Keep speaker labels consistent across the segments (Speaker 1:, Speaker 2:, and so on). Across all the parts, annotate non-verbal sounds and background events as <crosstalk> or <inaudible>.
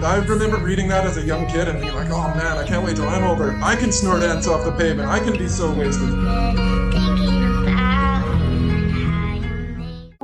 Speaker 1: I remember reading that as a young kid and being like, oh man, I can't wait till I'm older. I can snort ants off the pavement. I can be so wasted.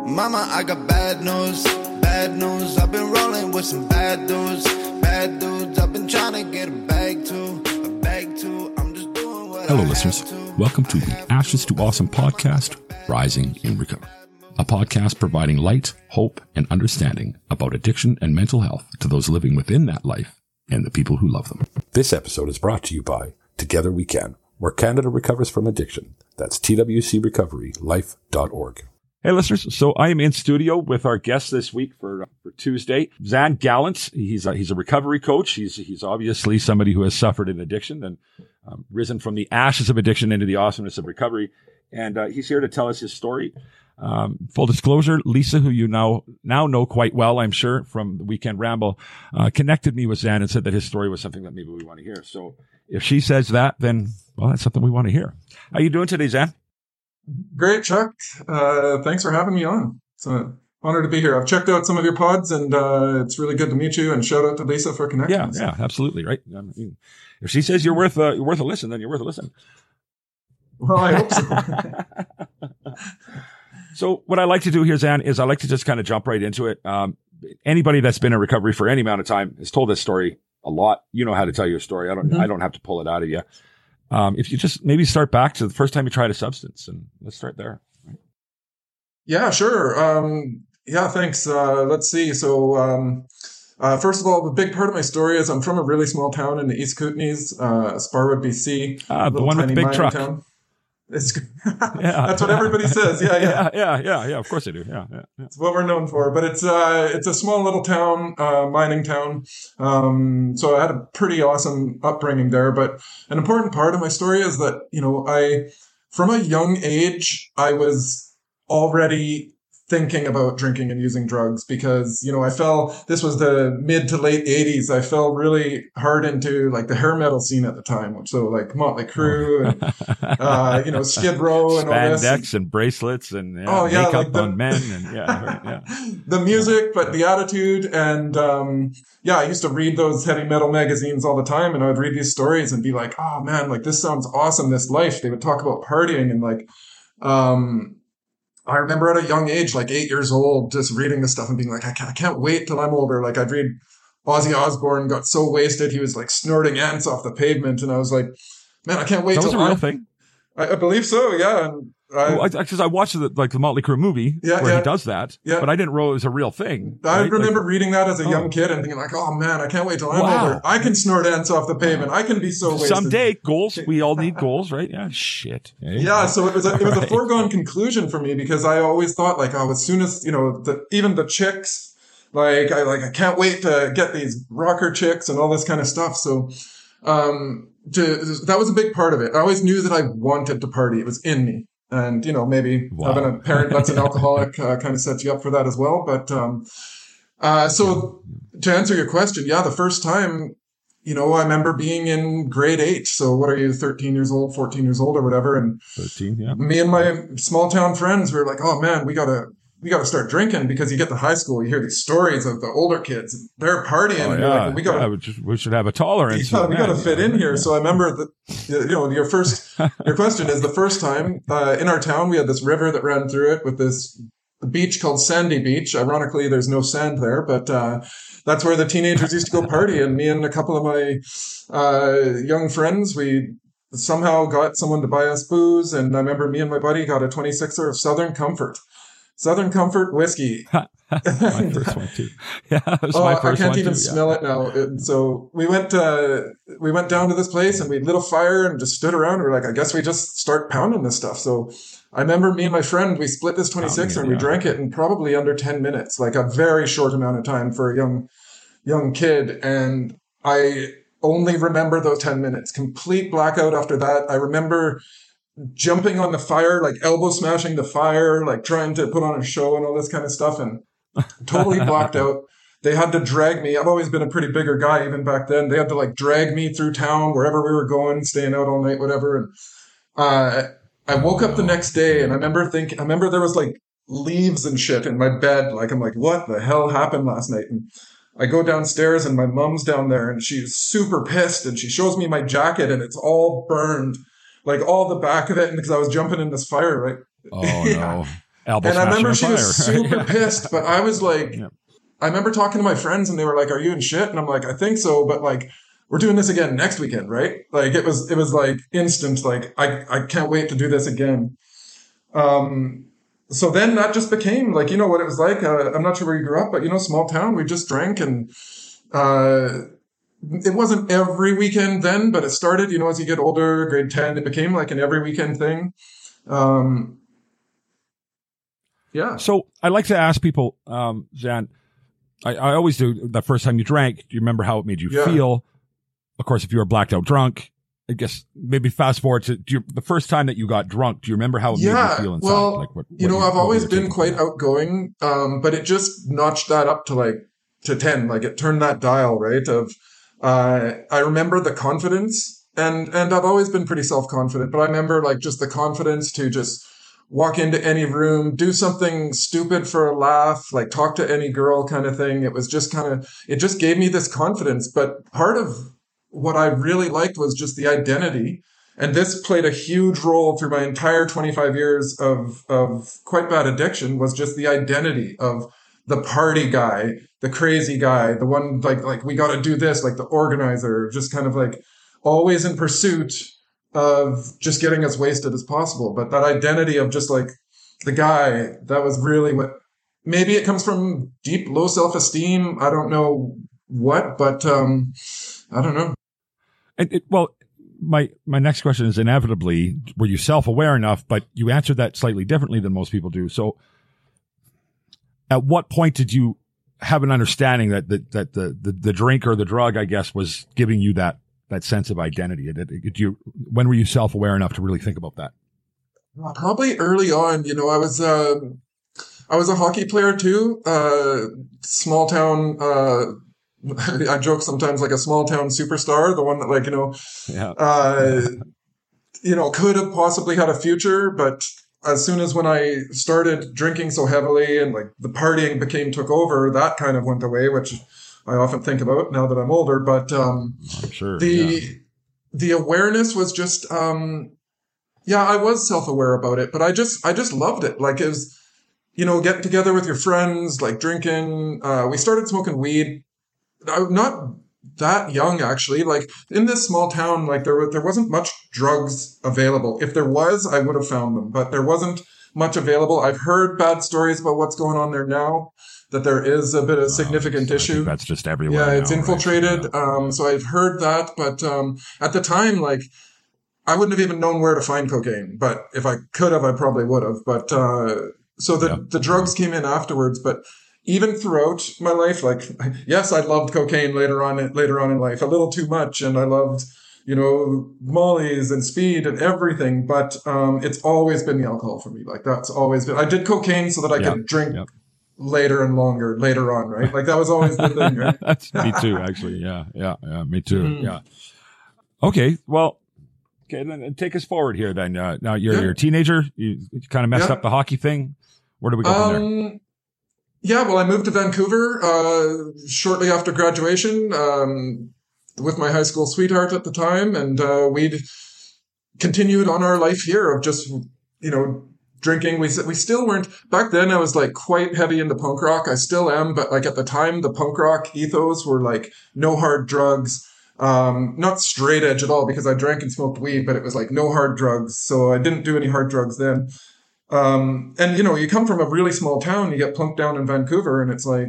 Speaker 2: Mama, I got bad news, bad news. I've been rolling with some bad dudes, bad dudes. I've been trying to get a bag too, a bag too. I'm just doing what
Speaker 3: Hello,
Speaker 2: I
Speaker 3: listeners.
Speaker 2: have to.
Speaker 3: Welcome to the Ashes to Awesome podcast, Rising in Recovery. A podcast providing light, hope, and understanding about addiction and mental health to those living within that life and the people who love them.
Speaker 4: This episode is brought to you by Together We Can, where Canada recovers from addiction. That's twcrecoverylife.org.
Speaker 3: Hey, listeners. So I am in studio with our guest this week for for Tuesday, Zan Gallant. He's a, he's a recovery coach. He's he's obviously somebody who has suffered an addiction and um, risen from the ashes of addiction into the awesomeness of recovery. And uh, he's here to tell us his story. Um, full disclosure: Lisa, who you now now know quite well, I'm sure from the Weekend Ramble, uh, connected me with Zan and said that his story was something that maybe we want to hear. So if she says that, then well, that's something we want to hear. How are you doing today, Zan?
Speaker 1: Great, Chuck. Uh, thanks for having me on. It's an honor to be here. I've checked out some of your pods and uh, it's really good to meet you. And shout out to Lisa for connecting.
Speaker 3: Yeah,
Speaker 1: us.
Speaker 3: yeah, absolutely, right. I mean, if she says you're worth a, you're worth a listen, then you're worth a listen.
Speaker 1: Well, I hope so. <laughs>
Speaker 3: So what I like to do here, Zan, is I like to just kind of jump right into it. Um, anybody that's been in recovery for any amount of time has told this story a lot. You know how to tell your story. I don't,
Speaker 1: Mhm.
Speaker 3: I don't have to pull it out of you. Um, if you just maybe start back to the first time you tried a substance and let's start there.
Speaker 1: Yeah, sure. Um, yeah, thanks. Uh, let's see. So, um, uh, first of all, a big part of my story is I'm from a really small town in the East Kootenays, uh, Sparwood, BC.
Speaker 3: Ah, the one with the big truck.
Speaker 1: town. It's, <laughs>
Speaker 3: Yeah.
Speaker 1: that's what everybody says. Yeah, yeah.
Speaker 3: yeah, yeah, yeah, yeah. Of course they do. Yeah, yeah, yeah.
Speaker 1: It's what we're known for. But it's uh, it's a small little town, uh, mining town. Um, so I had a pretty awesome upbringing there. But an important part of my story is that you know I, from a young age, I was already thinking about drinking and using drugs because you know I fell. This was the mid to late '80s. I fell really hard into like the hair metal scene at the time, which so like Motley Crue and <laughs> uh, you know Skid Row and all this.
Speaker 3: Spandex and bracelets and yeah,
Speaker 1: Oh, yeah,
Speaker 3: makeup
Speaker 1: like the-
Speaker 3: on men and yeah, right, yeah. <laughs>
Speaker 1: the music, but the attitude. And um, yeah, I used to read those heavy metal magazines all the time, and I would read these stories and be like, "Oh man, like this sounds awesome. This life." They would talk about partying and like. Um, I remember at a young age, like eight years old, just reading this stuff and being like, I can't, I can't wait till I'm older. Like I'd read Ozzy Osbourne got so wasted he was like snorting ants off the pavement, and I was like, man, I can't wait
Speaker 3: That was a real
Speaker 1: I'm.
Speaker 3: thing.
Speaker 1: I, I believe so, yeah. And I,
Speaker 3: Well, I, because I watched the, like the Motley Crue movie
Speaker 1: Yeah,
Speaker 3: where
Speaker 1: yeah.
Speaker 3: he does that,
Speaker 1: Yeah.
Speaker 3: but I didn't realize it was a real thing.
Speaker 1: I
Speaker 3: right?
Speaker 1: remember
Speaker 3: Like,
Speaker 1: reading that as a
Speaker 3: Oh.
Speaker 1: young kid and thinking like, "Oh man, I can't wait till I'm
Speaker 3: Wow.
Speaker 1: older. I can snort ants off the pavement. I can be so wasted."
Speaker 3: someday goals. We all need <laughs> goals, right? Yeah. Shit. eh?
Speaker 1: Yeah, so it was a, it was a
Speaker 3: Right.
Speaker 1: foregone conclusion for me because I always thought like, oh, as soon as you know, the, even the chicks, like I like I can't wait to get these rocker chicks and all this kind of stuff. So, um, to that was a big part of it. I always knew that I wanted to party. It was in me. And you know, maybe
Speaker 3: Wow.
Speaker 1: having a parent that's an <laughs> alcoholic uh, kind of sets you up for that as well. But um, uh, so to answer your question, yeah, the first time, you know, I remember being in grade eight. So what are you, 13 years old, 14 years old or whatever? And
Speaker 3: Thirteen. Yeah.
Speaker 1: me and my small town friends were like, oh man, we gotta, we gotta start drinking because you get to high school, you hear these stories of the older kids, they're partying.
Speaker 3: Oh,
Speaker 1: and
Speaker 3: yeah.
Speaker 1: like, we gotta,
Speaker 3: yeah, we, we should have a tolerance.
Speaker 1: yeah, we got to fit in here. So I remember that, you know, your first, <laughs> your question is the first time uh, in our town we had this river that ran through it with this beach called Sandy Beach. Ironically, there's no sand there, but uh, that's where the teenagers used to go party. And me and a couple of my uh, young friends, we somehow got someone to buy us booze. And I remember me and my buddy got a 26er of Southern Comfort. Southern Comfort whiskey. <laughs>
Speaker 3: my first one too. <laughs> Yeah, it was
Speaker 1: Oh, I can't even
Speaker 3: too. yeah.
Speaker 1: smell it now. And so we went, uh, we went down to this place and we lit a fire and just stood around. We're like, I guess we just start pounding this stuff. So I remember me and my friend, we split this 26 and we
Speaker 3: yeah.
Speaker 1: drank it in probably under 10 minutes, like a very short amount of time for a young, young kid. And I only remember those 10 minutes, complete blackout after that. I remember jumping on the fire, like elbow smashing the fire, like trying to put on a show and all this kind of stuff and totally <laughs> blacked out. They had to drag me. I've always been a pretty bigger guy, even back then. They had to like drag me through town wherever we were going, staying out all night, whatever. And uh, I woke up the next day and I remember thinking, I remember there was like leaves and shit in my bed. Like, I'm like, what the hell happened last night? And I go downstairs and my mom's down there and she's super pissed and she shows me my jacket and it's all burned, like all the back of it, because I was jumping in this fire, right?
Speaker 3: Oh <laughs>
Speaker 1: Yeah.
Speaker 3: no. Elbow
Speaker 1: and I remember she was <laughs> super pissed, but I was like,
Speaker 3: Yeah.
Speaker 1: I remember talking to my friends and they were like, "Are you in shit?" And I'm like, "I think so," but like, we're doing this again next weekend, right? Like it was, it was like instant. Like I, I can't wait to do this again. Um, so then that just became like, you know what it was like. Uh, I'm not sure where you grew up, but you know, small town. We just drank and. Uh, it wasn't every weekend then, but it started, you know, as you get older, grade 10, it became like an every weekend thing. Um, yeah.
Speaker 3: So I like to ask people, um, Zan, I, I always do the first time you drank, do you remember how it made you
Speaker 1: Yeah.
Speaker 3: feel? Of course, if you were blacked out drunk, I guess maybe fast forward to do you, the first time that you got drunk. Do you remember how it made
Speaker 1: Yeah,
Speaker 3: you feel inside?
Speaker 1: well,
Speaker 3: like what,
Speaker 1: you
Speaker 3: what
Speaker 1: know, I've
Speaker 3: what
Speaker 1: always been quite outgoing, um, but it just notched that up to like to ten. Like it turned that dial right of. Uh, I remember the confidence, and and I've always been pretty self confident, but I remember like just the confidence to just walk into any room, do something stupid for a laugh, like talk to any girl, kind of thing. It was just kind of it just gave me this confidence. But part of what I really liked was just the identity. And this played a huge role through my entire 25 years of, of quite bad addiction was just the identity of the party guy, the crazy guy, the one like, like we got to do this, like the organizer, just kind of like always in pursuit of just getting as wasted as possible. But that identity of just like the guy, that was really what maybe it comes from deep low self-esteem. I don't know what, but, um, I don't know.
Speaker 3: And it, well, my my next question is inevitably, were you self aware enough? But you answered that slightly differently than most people do. So, at what point did you have an understanding that that, that the, the the drink or the drug, I guess, was giving you that that sense of identity? Did, did you when were you self aware enough to really think about that?
Speaker 1: Probably early on, you know, I was uh, I was a hockey player too. Uh, small town. Uh, <laughs> I joke sometimes like a small town superstar, the one that like you know,
Speaker 3: Yeah,
Speaker 1: uh, you know, could have possibly had a future, but as soon as when I started drinking so heavily and like the partying became took over, that kind of went away, which I often think about now that I'm older. But um,
Speaker 3: I'm sure.
Speaker 1: the
Speaker 3: yeah.
Speaker 1: the awareness was just um yeah i was self-aware about it but i just i just loved it like it was you know getting together with your friends like drinking uh we started smoking weed I, not that young actually like in this small town like there there wasn't much drugs available if there was i would have found them but there wasn't much available i've heard bad stories about what's going on there now that there is a bit of significant
Speaker 3: I think
Speaker 1: issue
Speaker 3: that's just everywhere.
Speaker 1: yeah,
Speaker 3: now,
Speaker 1: it's
Speaker 3: right?
Speaker 1: infiltrated.
Speaker 3: Yeah.
Speaker 1: Um, so I've heard that, but um, at the time, like, I wouldn't have even known where to find cocaine. But if I could have, I probably would have. But uh, so the the drugs came in afterwards. But even throughout my life, like, yes, I loved cocaine later on later on in life, a little too much, and I loved. You know, mollies and speed and everything, but um, it's always been the alcohol for me. Like that's always been. I did cocaine so that I
Speaker 3: Yeah,
Speaker 1: could drink
Speaker 3: yeah.
Speaker 1: later and longer later on, right? Like that was always the thing, right? <laughs>
Speaker 3: Me too, actually. Yeah, yeah, yeah. Me too.
Speaker 1: Mhm.
Speaker 3: Yeah. Okay. Well. Okay. Then then take us forward here. Then uh, now you're
Speaker 1: Yeah.
Speaker 3: you're a teenager. You, kind of messed up the hockey thing. Where do we go from there?
Speaker 1: Yeah, well, I moved to Vancouver uh, shortly after graduation um, with my high school sweetheart at the time, and uh, we'd continued on our life here of just you know drinking. We we still weren't back then. I was like quite heavy into punk rock. I still am, but like at the time, the punk rock ethos were like no hard drugs. Um, not straight edge at all because I drank and smoked weed, but it was like no hard drugs. So I didn't do any hard drugs then. Um, and you know, you come from a really small town, you get plunked down in Vancouver, and it's like,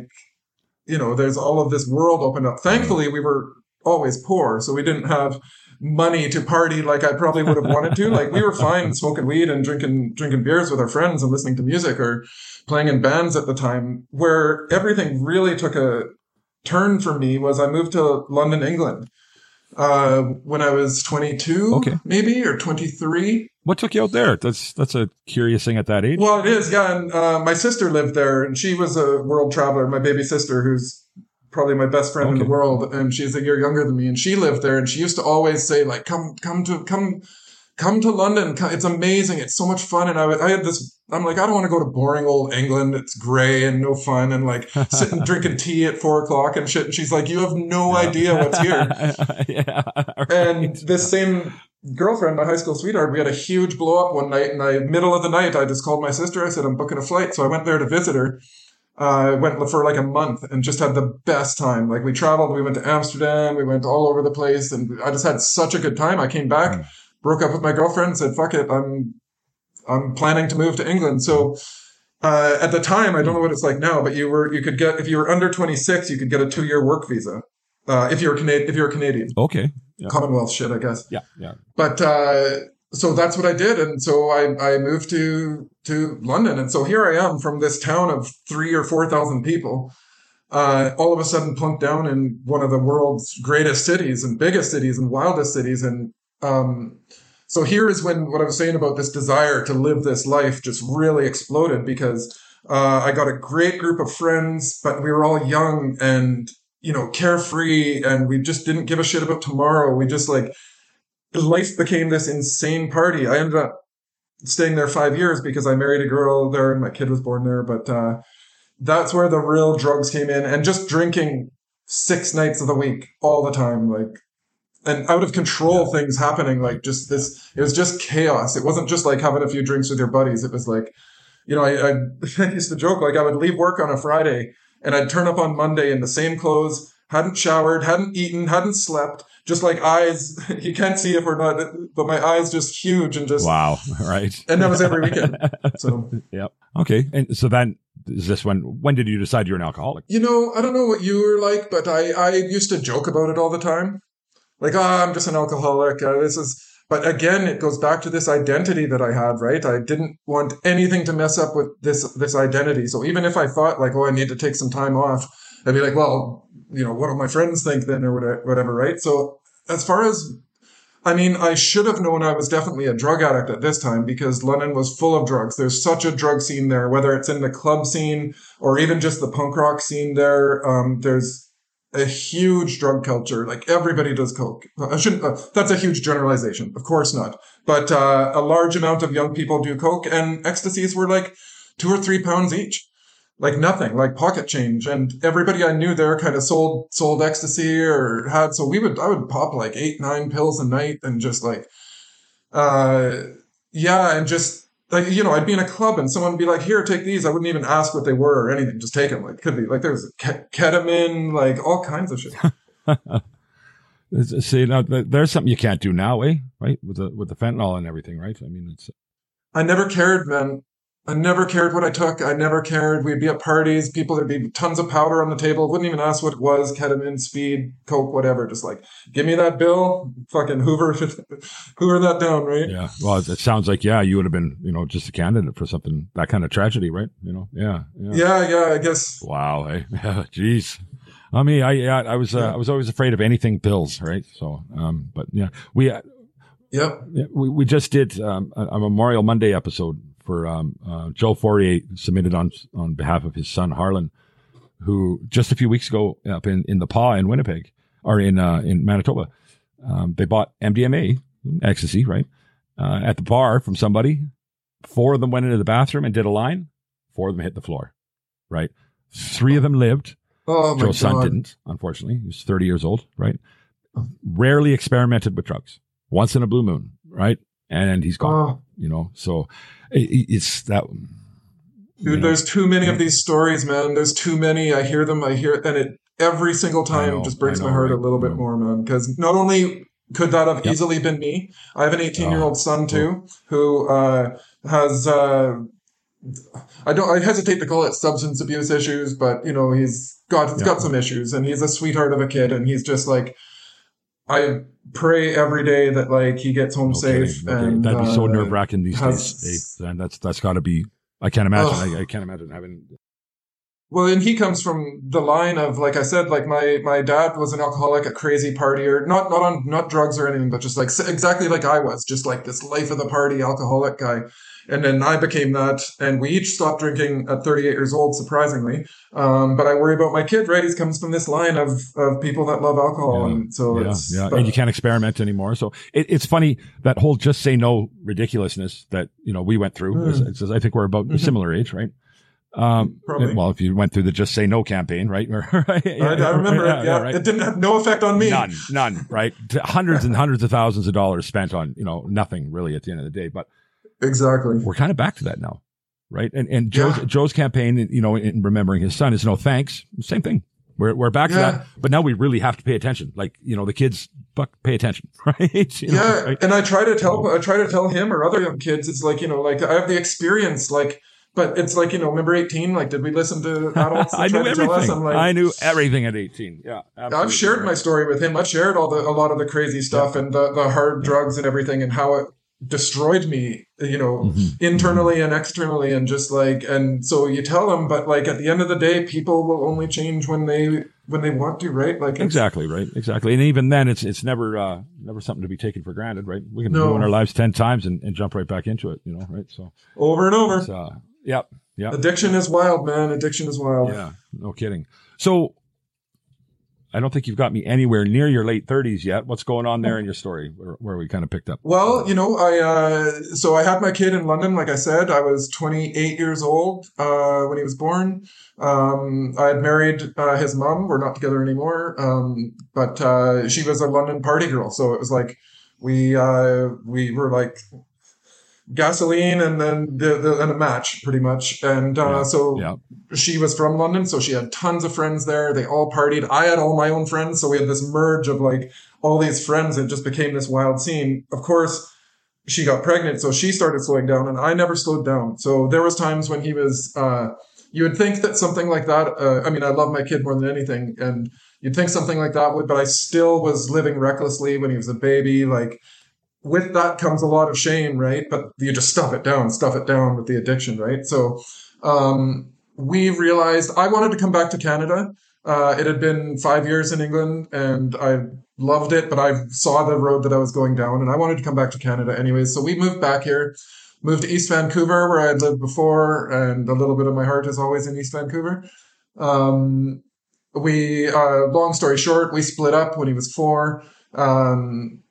Speaker 1: you know, there's all of this world opened up. Thankfully, we were always poor, so we didn't have money to party like I probably would have wanted to. <laughs> Like we were fine smoking weed and drinking drinking beers with our friends and listening to music or playing in bands at the time. Where everything really took a turn for me was I moved to London, England, uh, when I was 22,
Speaker 3: Okay.
Speaker 1: maybe or 23.
Speaker 3: What took you out there? That's that's a curious thing at that age.
Speaker 1: Well, it is, yeah. And uh, my sister lived there, and she was a world traveler. My baby sister, who's probably my best friend in the world, and she's a year younger than me, and she lived there. And she used to always say, like, "Come, come to, come come to London. It's amazing. It's so much fun. And I, I had this, I'm like, I don't want to go to boring old England. It's gray and no fun and like <laughs> sitting drinking tea at four o'clock and shit. And she's like, you have no idea what's here. <laughs>
Speaker 3: yeah.
Speaker 1: And
Speaker 3: right.
Speaker 1: this same girlfriend, my high school sweetheart, we had a huge blow up one night. And I, middle of the night, I just called my sister. I said, I'm booking a flight. So I went there to visit her. Uh, I went for like a month and just had the best time. Like we traveled, we went to Amsterdam, we went all over the place, and I just had such a good time. I came back,
Speaker 3: Mm.
Speaker 1: broke up with my girlfriend, said, "Fuck it, I'm, I'm planning to move to England." So uh, at the time, I don't know what it's like now, but you were you could get if you were under 26, you could get a two year work visa. Uh, if you're Canadian, if you're a Canadian,
Speaker 3: Okay. Yeah.
Speaker 1: Commonwealth shit, I guess
Speaker 3: Yeah. Yeah.
Speaker 1: but uh, so that's what I did, and so I, I moved to to London, and so here I am from this town of three or four thousand people, uh, all of a sudden plunked down in one of the world's greatest cities and biggest cities and wildest cities, and um, so here is when what I was saying about this desire to live this life just really exploded because uh, I got a great group of friends, but we were all young and you know carefree, and we just didn't give a shit about tomorrow. We just like life became this insane party. I ended up staying there five years because I married a girl there and my kid was born there. But uh, that's where the real drugs came in and just drinking six nights of the week all the time, like and out of control things happening, like just this. It was just chaos. It wasn't just like having a few drinks with your buddies. It was like, you know, I, I, <laughs> I used to joke like I would leave work on a Friday and I'd turn up on Monday in the same clothes, hadn't showered, hadn't eaten, hadn't slept, just like eyes. <laughs> You can't see if we're not, but my eyes just huge and just.
Speaker 3: Wow. <laughs> Right.
Speaker 1: And that was every weekend. <laughs> So
Speaker 3: Yep. Okay. And so then is this when when did you decide you're an alcoholic?
Speaker 1: you know, I don't know what you were like, but I I used to joke about it all the time, like, ah, I'm just an alcoholic. Uh, this is. But again, it goes back to this identity that I had, right? I didn't want anything to mess up with this this identity. So even if I thought like, oh, I need to take some time off, I'd be like, well, you know, what do my friends think then, or whatever, right? So as far as I mean, I should have known I was definitely a drug addict at this time because London was full of drugs. There's such a drug scene there, whether it's in the club scene or even just the punk rock scene there. Um, there's a huge drug culture. Like everybody does coke. I shouldn't. Uh, that's a huge generalization. Of course not. But uh, a large amount of young people do coke, and ecstasies were like two or three pounds each. Like nothing, like pocket change, and everybody I knew there kind of sold sold ecstasy or had. So we would, I would pop like eight, nine pills a night, and just like, uh, yeah, and just like you know, I'd be in a club and someone would be like, "Here, take these." I wouldn't even ask what they were or anything; just take them. Like could be like there was ketamine, like all kinds of shit. <laughs>
Speaker 3: See, now there's something you can't do now, eh? Right with the with the fentanyl and everything, right? I mean, it's
Speaker 1: I never cared, man. I never cared what I took. I never cared. We'd be at parties, people, there'd be tons of powder on the table. Wouldn't even ask what it was ketamine, speed, coke, whatever. Just like, give me that bill, fucking hoover, <laughs> hoover that down, right?
Speaker 3: yeah. Well, it, sounds like yeah, you would have been you know just a candidate for something that kind of tragedy, right? You know, yeah, yeah.
Speaker 1: Yeah, yeah, I guess.
Speaker 3: Wow, eh? <laughs> Jeez. I mean, I yeah, I was uh,
Speaker 1: Yeah.
Speaker 3: I was always afraid of anything pills, right? So, um, but yeah, we uh,
Speaker 1: Yep.
Speaker 3: Yeah, we, we just did um, a, a Memorial Monday episode for um, uh, Joe Fourier submitted on on behalf of his son Harlan, who just a few weeks ago up in, in the Paw in Winnipeg or in uh, in Manitoba, um, they bought MDMA ecstasy right uh, at the bar from somebody. Four of them went into the bathroom and did a line. Four of them hit the floor. Right, three of them lived.
Speaker 1: Oh my
Speaker 3: Joe's son didn't, unfortunately. He was 30 years old, right? Rarely experimented with drugs. Once in a blue moon, right? And he's gone,
Speaker 1: Oh,
Speaker 3: you know. So it's that.
Speaker 1: dude, there's too many of these stories, man. There's too many. I hear them. I hear, it, and it every single time
Speaker 3: know,
Speaker 1: just breaks my heart a little bit more, man. Because not only could that have
Speaker 3: Yep.
Speaker 1: easily been me, I have an 18 year
Speaker 3: Oh.
Speaker 1: old son too, who uh, has. Uh, I don't. I hesitate to call it substance abuse issues, but you know he's got he's
Speaker 3: Yeah.
Speaker 1: got some issues, and he's a sweetheart of a kid, and he's just like. I pray every day that like he gets home
Speaker 3: no kidding,
Speaker 1: safe,
Speaker 3: kidding.
Speaker 1: and
Speaker 3: That'd be so
Speaker 1: uh,
Speaker 3: nerve wracking these
Speaker 1: has-
Speaker 3: days. And that's that's got to be. I can't imagine. I, I can't imagine having
Speaker 1: well, and he comes from the line of, like I said, like my my dad was an alcoholic, a crazy partier, not not on not drugs or anything, but just like exactly like I was, just like this life of the party alcoholic guy. And then I became that, and we each stopped drinking at 38 years old, surprisingly. Um, but I worry about my kid, right? He comes from this line of of people that love alcohol,
Speaker 3: Yeah.
Speaker 1: and so
Speaker 3: yeah,
Speaker 1: it's
Speaker 3: yeah.
Speaker 1: but-
Speaker 3: and you can't experiment anymore. So it, it's funny that whole just say no ridiculousness that you know we went through.
Speaker 1: Mm.
Speaker 3: It's- it's- I think we're about a similar age, right? Um,
Speaker 1: Probably.
Speaker 3: well, if you went through the just say no campaign, right? <laughs>
Speaker 1: I, I remember it. Yeah, it didn't have no effect on me.
Speaker 3: None, none, right? Hundreds and hundreds of thousands of dollars spent on, you know, nothing really at the end of the day. But
Speaker 1: Exactly.
Speaker 3: we're kind of back to that now, right? And and Joe's,
Speaker 1: Yeah.
Speaker 3: Joe's campaign, you know, in remembering his son is no thanks. Same thing. We're we're back to that, but now we really have to pay attention. Like you know, the kids, fuck, pay attention, <laughs> right? You know,
Speaker 1: yeah,
Speaker 3: right?
Speaker 1: and I try to tell I try to tell him or other young kids. It's like you know, like I have the experience, like, but it's like you know, remember eighteen? Like, did we listen to <laughs> adults? that
Speaker 3: I knew
Speaker 1: tried to tell us?
Speaker 3: everything.
Speaker 1: I'm like,
Speaker 3: I knew everything at eighteen. Yeah,
Speaker 1: I've shared my story with him. I've shared all the a lot of the crazy stuff and the the hard drugs and everything and how it destroyed me, you know,
Speaker 3: Mhm.
Speaker 1: internally and externally and just like and so you tell them, but like at the end of the day, people will only change when they when they want to, right? Like
Speaker 3: Exactly right, exactly, and even then, it's it's never uh, never something to be taken for granted, right? We can
Speaker 1: No.
Speaker 3: ruin our lives ten times and, and jump right back into it, you know, right? So,
Speaker 1: over and over.
Speaker 3: uh, yep, yep.
Speaker 1: Addiction is wild, man. Addiction is wild.
Speaker 3: Yeah, no kidding. So, I don't think you've got me anywhere near your late thirties yet. What's going on there in your story, where, where we kind of picked up?
Speaker 1: Well, you know, I uh, so I had my kid in London. Like I said, I was 28 years old uh, when he was born. Um, I had married uh, his mom. We're not together anymore, um, but uh, she was a London party girl. So it was like we uh, we were like gasoline and then the, the and a match pretty much. And uh,
Speaker 3: Yeah,
Speaker 1: so
Speaker 3: yeah.
Speaker 1: she was from London, so she had tons of friends there. They all partied. I had all my own friends, so we had this merge of like all these friends. It just became this wild scene. Of course, she got pregnant, so she started slowing down, and I never slowed down. So there was times when he was. Uh, you would think that something like that. Uh, I mean, I love my kid more than anything, and you'd think something like that would. But I still was living recklessly when he was a baby. Like with that comes a lot of shame, right? But you just stuff it down, stuff it down with the addiction, right? So um, we realized I wanted to come back to Canada. Uh, it had been five years in England and I loved it, but I saw the road that I was going down and I wanted to come back to Canada anyways. So we moved back here, moved to East Vancouver where I had lived before and a little bit of my heart is always in East Vancouver. Um, we, uh, long story short, we split up when he was four. Um,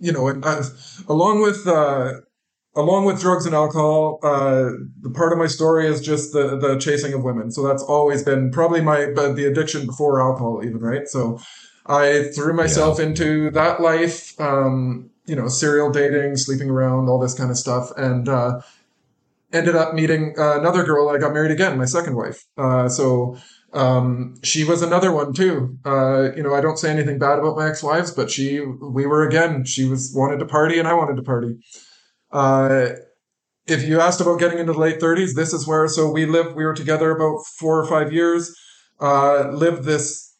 Speaker 1: you know, and uh, along with, uh, along with drugs and alcohol, uh, the part of my story is just the the chasing of women. So that's always been probably my but the addiction before alcohol, even right. So I threw myself into that life. Um, you know, serial dating, sleeping around, all this kind of stuff, and uh, ended up meeting uh, another girl. I got married again, my second wife. Uh, so um, she was another one too. Uh, you know, I don't say anything bad about my ex-wives, but she, we were again. She was wanted to party, and I wanted to party. Uh, if you asked about getting into the late 30s, this is where. So we lived. We were together about four or five years. Uh, lived this.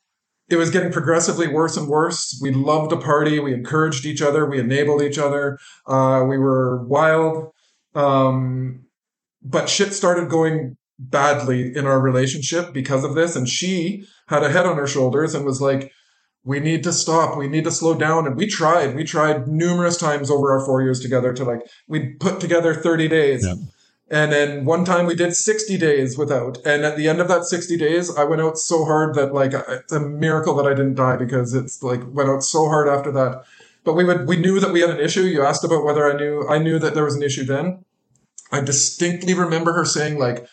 Speaker 1: It was getting progressively worse and worse. We loved to party. We encouraged each other. We enabled each other. Uh, we were wild. Um, but shit started going badly in our relationship because of this. And she had a head on her shoulders and was like, we need to stop. We need to slow down. And we tried. We tried numerous times over our four years together to like, we put together 30 days.
Speaker 3: Yep.
Speaker 1: And then one time we did 60 days without. And at the end of that 60 days, I went out so hard that like it's a miracle that I didn't die because it's like went out so hard after that. But we would, we knew that we had an issue. You asked about whether I knew, I knew that there was an issue then. I distinctly remember her saying like,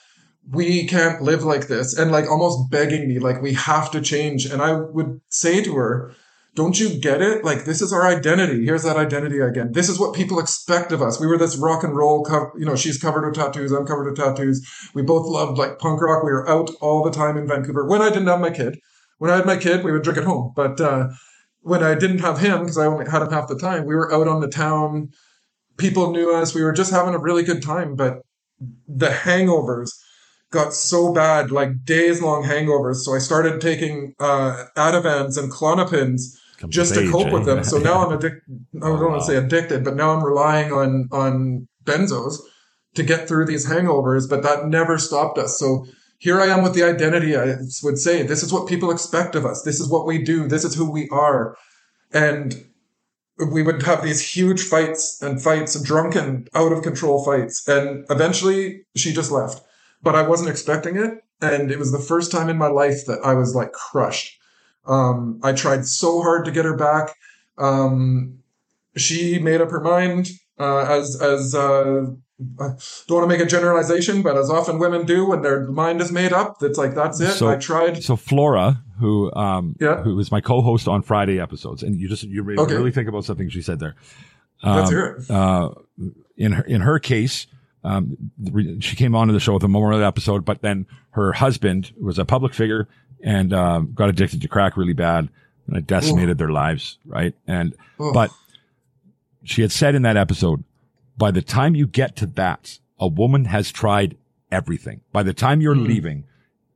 Speaker 1: we can't live like this and like almost begging me, like we have to change. And I would say to her, don't you get it? Like this is our identity. Here's that identity again. This is what people expect of us. We were this rock and roll, co- you know, she's covered with tattoos. I'm covered with tattoos. We both loved like punk rock. We were out all the time in Vancouver when I didn't have my kid. When I had my kid, we would drink at home. But, uh, when I didn't have him, because I only had him half the time, we were out on the town. People knew us. We were just having a really good time. But the hangovers got so bad, like days long hangovers. So I started taking uh, Ativans and Klonopins
Speaker 3: Comes
Speaker 1: just to
Speaker 3: age,
Speaker 1: cope
Speaker 3: eh?
Speaker 1: with them. So <laughs> now I'm addicted. I don't
Speaker 3: Oh,
Speaker 1: want to say addicted, but now I'm relying on on benzos to get through these hangovers. But that never stopped us. So here I am with the identity. I would say, this is what people expect of us. This is what we do. This is who we are. And we would have these huge fights and fights, drunken, out of control fights. And eventually she just left, but I wasn't expecting it. And it was the first time in my life that I was like crushed. Um, I tried so hard to get her back. Um, she made up her mind, uh, as, as, uh, I don't want to make a generalization, but as often women do when their mind is made up, it's like that's it.
Speaker 3: So-
Speaker 1: I tried.
Speaker 3: So Flora, who um,
Speaker 1: Yeah.
Speaker 3: who is my co-host on Friday episodes, and you just you really,
Speaker 1: Okay.
Speaker 3: really think about something she said there.
Speaker 1: Let's
Speaker 3: Um,
Speaker 1: hear it.
Speaker 3: uh, in her in her case, um, she came onto the show with a memorial episode, but then her husband was a public figure and um, got addicted to crack really bad, and it decimated their lives, right? And but she had said in that episode, by the time you get to that, a woman has tried everything. By the time you're
Speaker 1: Hmm.
Speaker 3: leaving,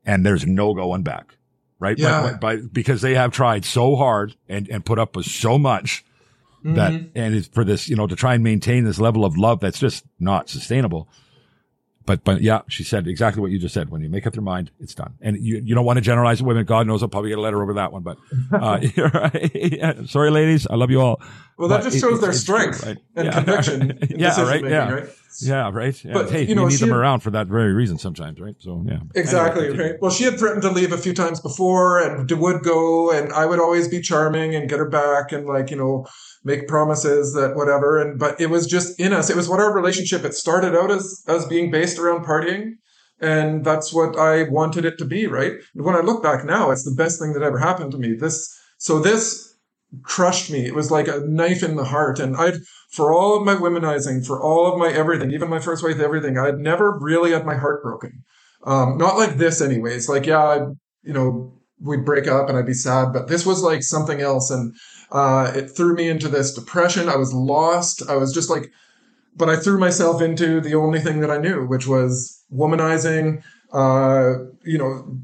Speaker 3: and there's no going back, right?
Speaker 1: Yeah.
Speaker 3: by- by- because they have tried so hard and and put up with so much that
Speaker 1: Mhm.
Speaker 3: and it's for this you know to try and maintain this level of love that's just not sustainable but but yeah she said exactly what you just said when you make up your mind it's done and you you don't want to generalize women god knows i'll probably get a letter over that one but uh <laughs> right. <laughs> Yeah. sorry ladies i love you all
Speaker 1: Well, that
Speaker 3: But
Speaker 1: just shows
Speaker 3: it's-
Speaker 1: their strength
Speaker 3: right?
Speaker 1: and
Speaker 3: Yeah.
Speaker 1: conviction. <laughs>
Speaker 3: Yeah, right,
Speaker 1: making,
Speaker 3: yeah.
Speaker 1: right?
Speaker 3: yeah right yeah.
Speaker 1: But,
Speaker 3: hey
Speaker 1: you
Speaker 3: you,
Speaker 1: know,
Speaker 3: need
Speaker 1: she
Speaker 3: them around for that very reason sometimes right so yeah
Speaker 1: Exactly.
Speaker 3: Anyway,
Speaker 1: okay. Well, she had threatened to leave a few times before and would go, and I would always be charming and get her back and like, you know, make promises that whatever. And, but it was just in us. It was what our relationship, it started out as, as being based around partying. And that's what I wanted it to be, right? When I look back now, it's the best thing that ever happened to me. This, so this crushed me. It was like a knife in the heart. And I'd, for all of my womanizing, for all of my everything, even my first wife, everything, I'd never really had my heart broken. Um, not like this anyways. Like, yeah, I, you know, we'd break up and I'd be sad, but this was like something else. And, uh, it threw me into this depression. I was lost. I was just like, but I threw myself into the only thing that I knew, which was womanizing, uh, you know,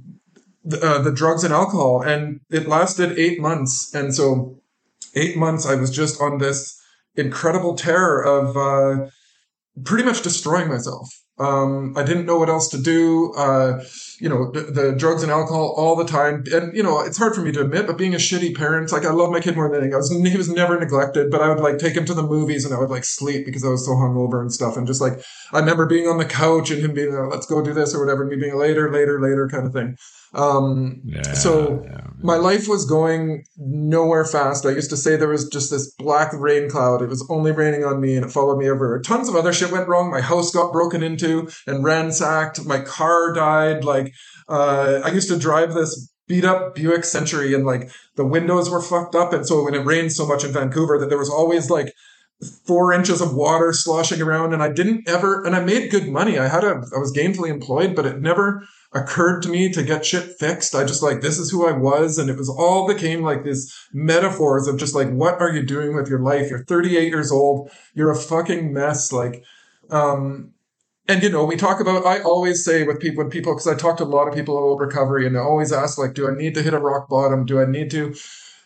Speaker 1: the, uh, the drugs and alcohol. And it lasted eight months. And so eight months, I was just on this incredible terror of, uh, pretty much destroying myself. Um, I didn't know what else to do. Uh, you know, the, the drugs and alcohol all the time. And, you know, it's hard for me to admit, but being a shitty parent, like I love my kid more than anything. I was, he was never neglected, but I would like take him to the movies and I would like sleep because I was so hungover and stuff. And just like, I remember being on the couch and him being, uh, let's go do this or whatever, and me being later, later, later kind of thing. Um,
Speaker 3: yeah,
Speaker 1: so
Speaker 3: yeah.
Speaker 1: my life was going nowhere fast. I used to say there was just this black rain cloud. It was only raining on me and it followed me everywhere. Tons of other shit went wrong. My house got broken into and ransacked. My car died. Like, uh, I used to drive this beat up Buick Century and like the windows were fucked up. And so when it rained so much in Vancouver that there was always like four inches of water sloshing around and I didn't ever, and I made good money. I had a, I was gainfully employed, but it never occurred to me to get shit fixed. I just like, this is who I was. And it was all became like these metaphors of just like, what are you doing with your life? You're 38 years old. You're a fucking mess. Like, um, and you know, we talk about, I always say with people, when people, cause I talk to a lot of people about recovery and I always ask like, do I need to hit a rock bottom? Do I need to?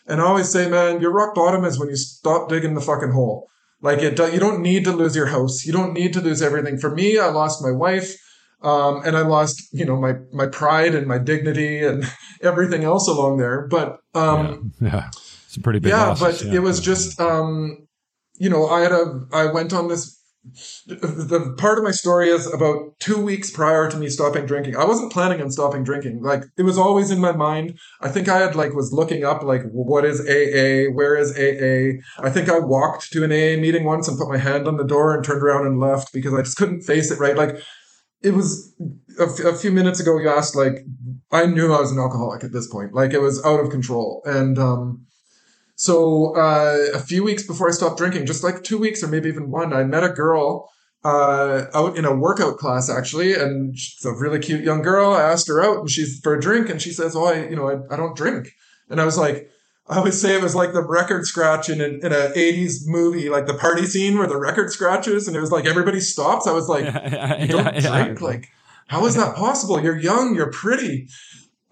Speaker 1: And I always say, man, your rock bottom is when you stop digging the fucking hole. Like it, you don't need to lose your house. You don't need to lose everything. For me, I lost my wife. Um, and I lost, you know, my, my pride and my dignity and <laughs> everything else along there. But, um,
Speaker 3: yeah it's a pretty big
Speaker 1: yeah,
Speaker 3: losses,
Speaker 1: but
Speaker 3: yeah.
Speaker 1: it was just, um, you know, I had a, I went on this. The part of my story is about two weeks prior to me stopping drinking. I wasn't planning on stopping drinking. Like it was always in my mind. I think I had like was looking up like what is AA? Where is AA? I think I walked to an AA meeting once and put my hand on the door and turned around and left because I just couldn't face it. Right, like it was a, f- a few minutes ago. You asked like I knew I was an alcoholic at this point. Like it was out of control and. um so uh, a few weeks before I stopped drinking, just like two weeks or maybe even one, I met a girl uh, out in a workout class actually, and she's a really cute young girl. I asked her out, and she's for a drink, and she says, "Oh, I, you know, I, I don't drink." And I was like, I always say it was like the record scratch in an in a '80s movie, like the party scene where the record scratches, and it was like everybody stops. I was like, <laughs>
Speaker 3: yeah,
Speaker 1: you don't
Speaker 3: yeah, yeah.
Speaker 1: drink? Like, how is that possible? You're young, you're pretty.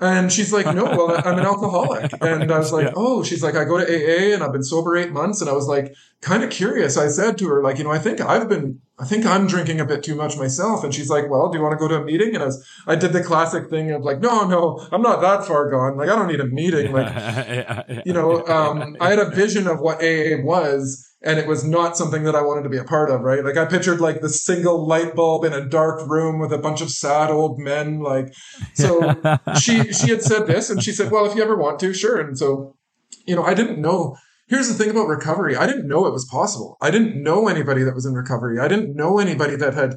Speaker 1: And she's like, no, well, I'm an alcoholic. <laughs> And I was like,
Speaker 3: Yeah.
Speaker 1: oh, she's like, I go to AA and I've been sober eight months. And I was like, kind of curious. I said to her, like, you know, I think I've been, I think I'm drinking a bit too much myself. And she's like, well, do you want to go to a meeting? And I was, I did the classic thing of like, no, no, I'm not that far gone. Like, I don't need a meeting. Like, <laughs> you know, um, I had a vision of what AA was, and it was not something that I wanted to be a part of, right? Like I pictured like the single light bulb in a dark room with a bunch of sad old men, like so. <laughs> she she had said this, and she said, "Well, if you ever want to, sure." And so, you know, I didn't know. Here's the thing about recovery: I didn't know it was possible. I didn't know anybody that was in recovery. I didn't know anybody that had,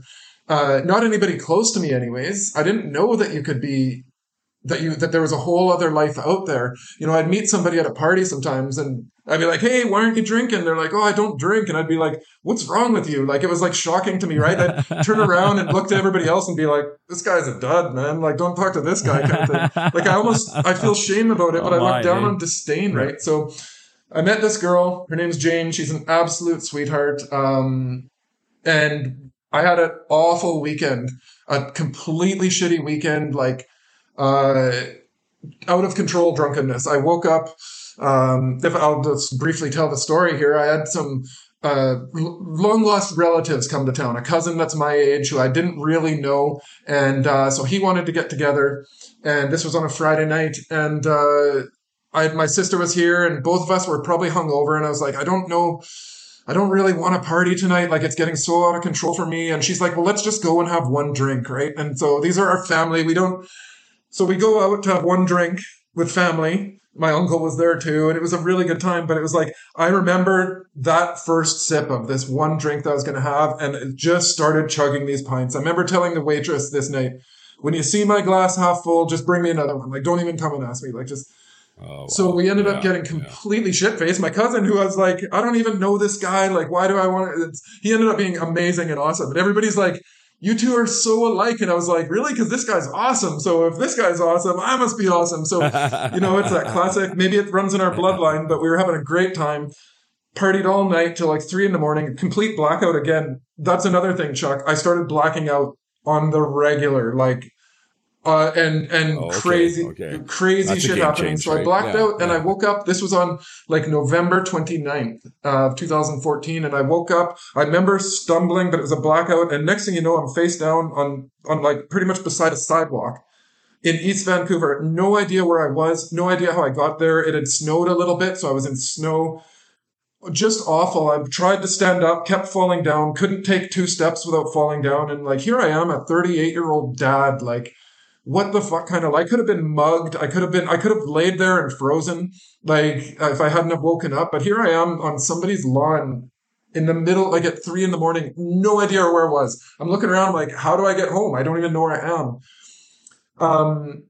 Speaker 1: uh, not anybody close to me, anyways. I didn't know that you could be that you that there was a whole other life out there. You know, I'd meet somebody at a party sometimes and I'd be like, "Hey, why aren't you drinking?" They're like, "Oh, I don't drink." And I'd be like, "What's wrong with you?" Like it was like shocking to me, right? I'd turn around and look to everybody else and be like, "This guy's a dud, man. Like don't talk to this guy." Kind of thing. Like I almost I <laughs> feel shame about it, but
Speaker 3: Oh,
Speaker 1: I
Speaker 3: my,
Speaker 1: look down
Speaker 3: eh?
Speaker 1: on disdain, right? So I met this girl. Her name's Jane. She's an absolute sweetheart. Um, and I had an awful weekend, a completely shitty weekend, like out of control drunkenness. I woke up. Um, if I'll just briefly tell the story here, I had some uh, long lost relatives come to town. A cousin that's my age who I didn't really know, and uh, so he wanted to get together. And this was on a Friday night, and uh, I my sister was here, and both of us were probably hungover. And I was like, I don't know. I don't really want to party tonight. Like it's getting so out of control for me. And she's like, well, let's just go and have one drink, right? And so these are our family. We don't. So we go out to have one drink with family. My uncle was there too, and it was a really good time. But it was like I remember that first sip of this one drink that I was going to have, and it just started chugging these pints. I remember telling the waitress this night, "When you see my glass half full, just bring me another one. Like, don't even come and ask me. Like, just."
Speaker 3: Oh,
Speaker 1: So we ended
Speaker 3: Yeah,
Speaker 1: up getting
Speaker 3: yeah.
Speaker 1: completely shit faced. My cousin, who was like, I don't even know this guy. Like, why do I want to? It's, he ended up being amazing and awesome. And everybody's like, you two are so alike. And I was like, really? Because this guy's awesome. So if this guy's awesome, I must be awesome. So, you know, it's that classic. Maybe it runs in our bloodline, but we were having a great time. Partied all night till like three in the morning. Complete blackout again. That's another thing, Chuck. I started blacking out on the regular, like, uh, and and
Speaker 3: Oh, okay,
Speaker 1: crazy,
Speaker 3: okay.
Speaker 1: crazy
Speaker 3: That's
Speaker 1: shit happening.
Speaker 3: change,
Speaker 1: so I blacked
Speaker 3: Yeah,
Speaker 1: out, and I woke up. This was on like November 29th uh, of 2014, and I woke up. I remember stumbling, but it was a blackout. And next thing you know, I'm face down on on like pretty much beside a sidewalk in East Vancouver. No idea where I was. No idea how I got there. It had snowed a little bit, so I was in snow. Just awful. I tried to stand up, kept falling down, couldn't take two steps without falling down. And like, here I am, a 38 year old dad. Like, what the fuck kind of, I could have been mugged. I could have been, I could have laid there and frozen. Like, if I hadn't have woken up. But here I am on somebody's lawn in the middle, like at three in the morning, no idea where I was. I'm looking around like, how do I get home? I don't even know where I am. Um,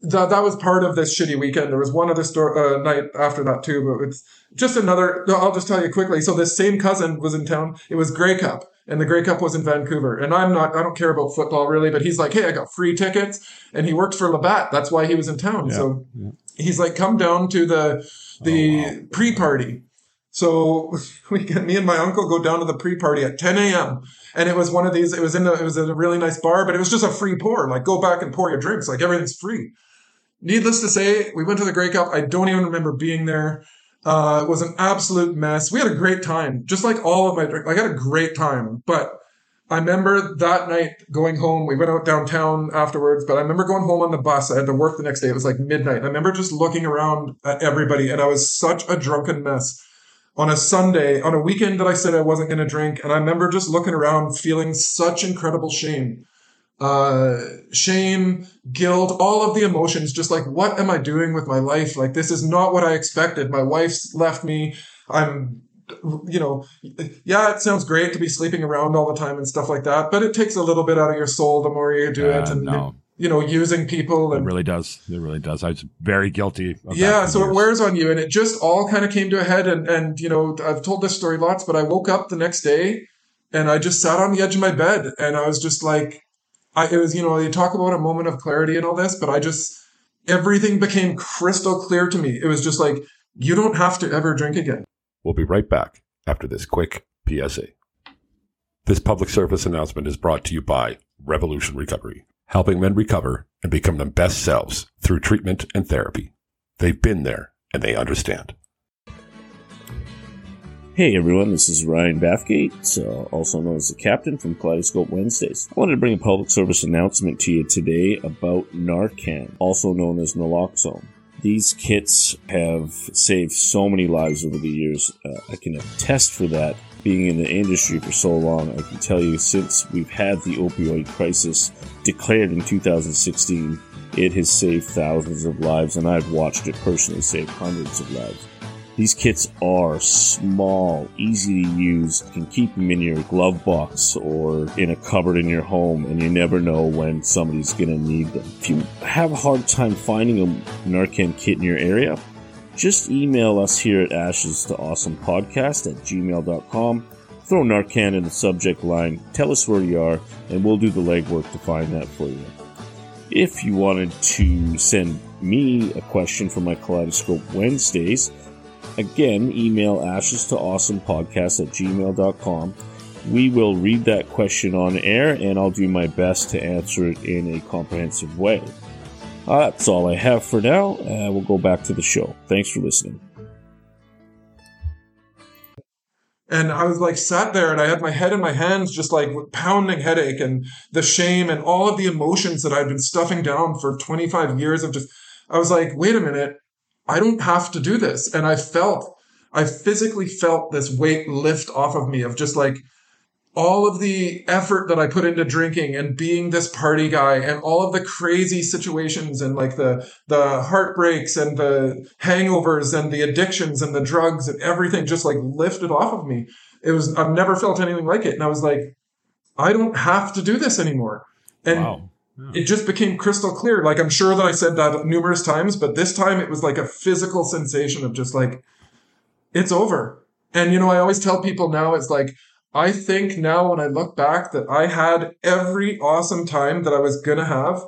Speaker 1: that that was part of this shitty weekend. There was one other store uh, night after that too, but it's just another. I'll just tell you quickly. So this same cousin was in town. It was Grey Cup, and the Grey Cup was in Vancouver. And I'm not. I don't care about football really, but he's like, hey, I got free tickets, and he works for Labatt. That's why he was in town.
Speaker 3: Yeah,
Speaker 1: so
Speaker 3: yeah.
Speaker 1: he's like, come down to the the
Speaker 3: Oh, wow.
Speaker 1: pre-party. So <laughs> we get me and my uncle go down to the pre-party at 10 a.m. And it was one of these. It was in a, it was in a really nice bar, but it was just a free pour. Like go back and pour your drinks. Like everything's free. Needless to say, we went to the Grey Cup. I don't even remember being there. Uh, it was an absolute mess. We had a great time, just like all of my drink. I had a great time, but I remember that night going home. We went out downtown afterwards, but I remember going home on the bus. I had to work the next day. It was like midnight. I remember just looking around at everybody, and I was such a drunken mess on a Sunday, on a weekend that I said I wasn't going to drink. And I remember just looking around, feeling such incredible shame. Uh, shame, guilt, all of the emotions, just like, what am I doing with my life? Like, this is not what I expected. My wife's left me. I'm, you know, yeah, it sounds great to be sleeping around all the time and stuff like that, but it takes a little bit out of your soul the more you do
Speaker 3: Uh,
Speaker 1: it. And,
Speaker 3: no.
Speaker 1: you know, using people
Speaker 3: It really does. It really does. I was very guilty. Of
Speaker 1: yeah, so it wears on you, and it just all kind of came to a head. And and you know, I've told this story lots, but I woke up the next day, and I just sat on the edge of my bed, and I was just like, I it was you know, they talk about a moment of clarity and all this, but I just everything became crystal clear to me. It was just like you don't have to ever drink again.
Speaker 4: We'll be right back after this quick PSA. This public service announcement is brought to you by Revolution Recovery, helping men recover and become their best selves through treatment and therapy. They've been there and they understand.
Speaker 5: Hey everyone, this is Ryan Bathgate, uh, also known as the Captain from Kaleidoscope Wednesdays. I wanted to bring a public service announcement to you today about Narcan, also known as naloxone. These kits have saved so many lives over the years. Uh, I can attest for that. Being in the industry for so long, I can tell you since we've had the opioid crisis declared in 2016, it has saved thousands of lives, and I've watched it personally save hundreds of lives. These kits are small, easy to use. You can keep them in your glove box or in a cupboard in your home, and you never know when somebody's going to need them. If you have a hard time finding a Narcan kit in your area, just email us here at ashes to awesome podcast at gmail.com. Throw Narcan in the subject line, tell us where you are, and we'll do the legwork to find that for you. If you wanted to send me a question for my Kaleidoscope Wednesdays, Again, email ashes to awesome podcast at gmail.com. We will read that question on air and I'll do my best to answer it in a comprehensive way. Uh, that's all I have for now. Uh, we'll go back to the show. Thanks for listening.
Speaker 1: And I was like sat there and I had my head in my hands, just like with pounding headache and the shame and all of the emotions that I'd been stuffing down for 25 years of just, I was like, wait a minute. I don't have to do this. And I felt, I physically felt this weight lift off of me of just like all of the effort that I put into drinking and being this party guy and all of the crazy situations and like the, the heartbreaks and the hangovers and the addictions and the drugs and everything just like lifted off of me. It was, I've never felt anything like it. And I was like, I don't have to do this anymore. And
Speaker 3: Wow. Oh.
Speaker 1: it just became crystal clear. Like I'm sure that I said that numerous times, but this time it was like a physical sensation of just like, it's over. And you know, I always tell people now it's like, I think now when I look back that I had every awesome time that I was gonna have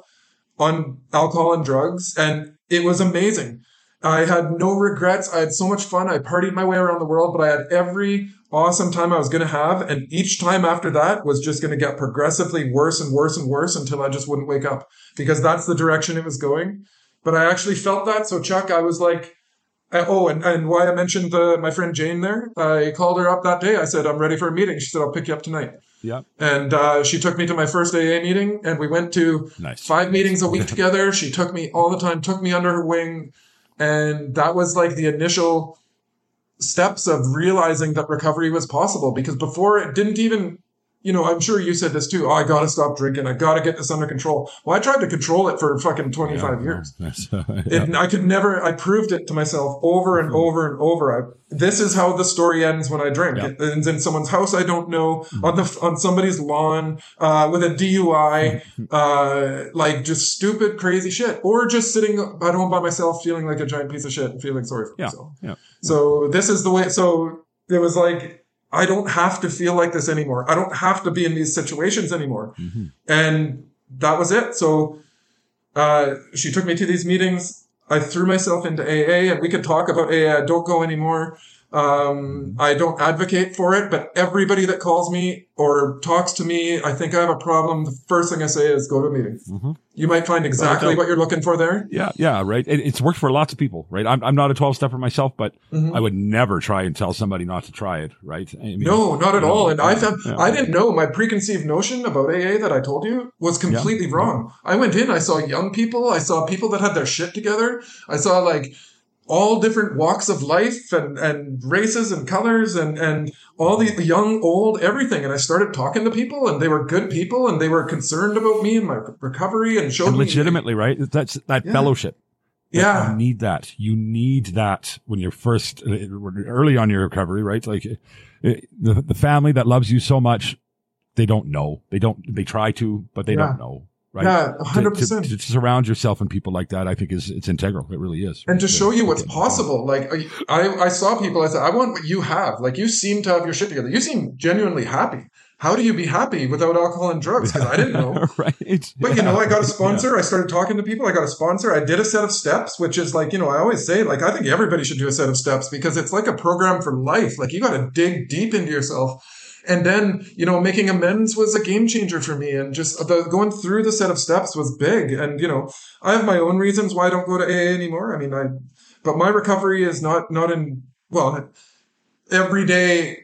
Speaker 1: on alcohol and drugs, and it was amazing. I had no regrets. I had so much fun. I partied my way around the world, but I had every awesome time I was going to have. And each time after that was just going to get progressively worse and worse and worse until I just wouldn't wake up because that's the direction it was going. But I actually felt that. So Chuck, I was like, I- oh, and, and why I mentioned the, my friend Jane there, I called her up that day. I said, I'm ready for a meeting. She said, I'll pick you up tonight.
Speaker 3: Yeah.
Speaker 1: And uh, she took me to my first AA meeting, and we went to
Speaker 3: Nice.
Speaker 1: five meetings a week <laughs> together. She took me all the time, took me under her wing, and that was like the initial steps of realizing that recovery was possible. Because before it didn't even, you know, I'm sure you said this too. Oh, I gotta stop drinking. I gotta get this under control. Well, I tried to control it for fucking 25 years. <laughs>
Speaker 3: Yeah.
Speaker 1: It, I could never. I proved it to myself over and over and over. I, this is how the story ends when I drink.
Speaker 3: Yeah.
Speaker 1: It ends in someone's house I don't know, on the on somebody's lawn, uh, with a DUI, uh, like just stupid, crazy shit, or just sitting at home by myself, feeling like a giant piece of shit and feeling sorry for
Speaker 3: Yeah.
Speaker 1: myself.
Speaker 3: Yeah.
Speaker 1: So this is the way. So it was like I don't have to feel like this anymore. I don't have to be in these situations anymore.
Speaker 3: Mm-hmm.
Speaker 1: And that was it. So uh, she took me to these meetings. I threw myself into AA, and we could talk about AA. I don't go anymore. Um, I don't advocate for it, but everybody that calls me or talks to me, I think I have a problem. The first thing I say is go to a meeting.
Speaker 3: Mm-hmm.
Speaker 1: You might find exactly what you're looking for there.
Speaker 3: Yeah, yeah, right. It, it's worked for lots of people, right? I'm, I'm not a 12 stepper myself, but
Speaker 1: Mhm.
Speaker 3: I would never try and tell somebody not to try it, right? I mean,
Speaker 1: No, not at
Speaker 3: you know,
Speaker 1: all. And I
Speaker 3: yeah,
Speaker 1: found
Speaker 3: yeah.
Speaker 1: I didn't know my preconceived notion about AA that I told you was completely wrong. I went in, I saw young people, I saw people that had their shit together. I saw like all different walks of life and, and races and colors and, and all the young, old, everything. And I started talking to people and they were good people and they were concerned about me and my recovery and showed
Speaker 3: And
Speaker 1: me
Speaker 3: legitimately, right? That's that
Speaker 1: Yeah.
Speaker 3: fellowship.
Speaker 1: Yeah.
Speaker 3: You need that. You need that when you're first, uh, early on your recovery, right? Like uh, the, the family that loves you so much, they don't know. They don't, they try to, but they
Speaker 1: Yeah.
Speaker 3: don't know, right?
Speaker 1: Yeah,
Speaker 3: To-
Speaker 1: hundred
Speaker 3: to,
Speaker 1: percent.
Speaker 3: to, surround yourself and people like that, I think is, it's integral. It really is.
Speaker 1: and to show you what's
Speaker 3: Yeah.
Speaker 1: possible. Like I, I saw people. I said, I want what you have. Like you seem to have your shit together. You seem genuinely happy. How do you be happy without alcohol and drugs? Because I didn't know. <laughs>
Speaker 3: right.
Speaker 1: But you know, I got a <laughs> sponsor. I started talking to people. I got a sponsor. I did a set of steps, which is like, you know, I always say, like, I think everybody should do a set of steps because it's like a program for life. Like, you got to dig deep into yourself And then, you know, making amends was a game changer for me. And just the, going through the set of steps was big. And, you know, I have my own reasons why I don't go to AA anymore. I mean, I, but my recovery is not, not in, well, every day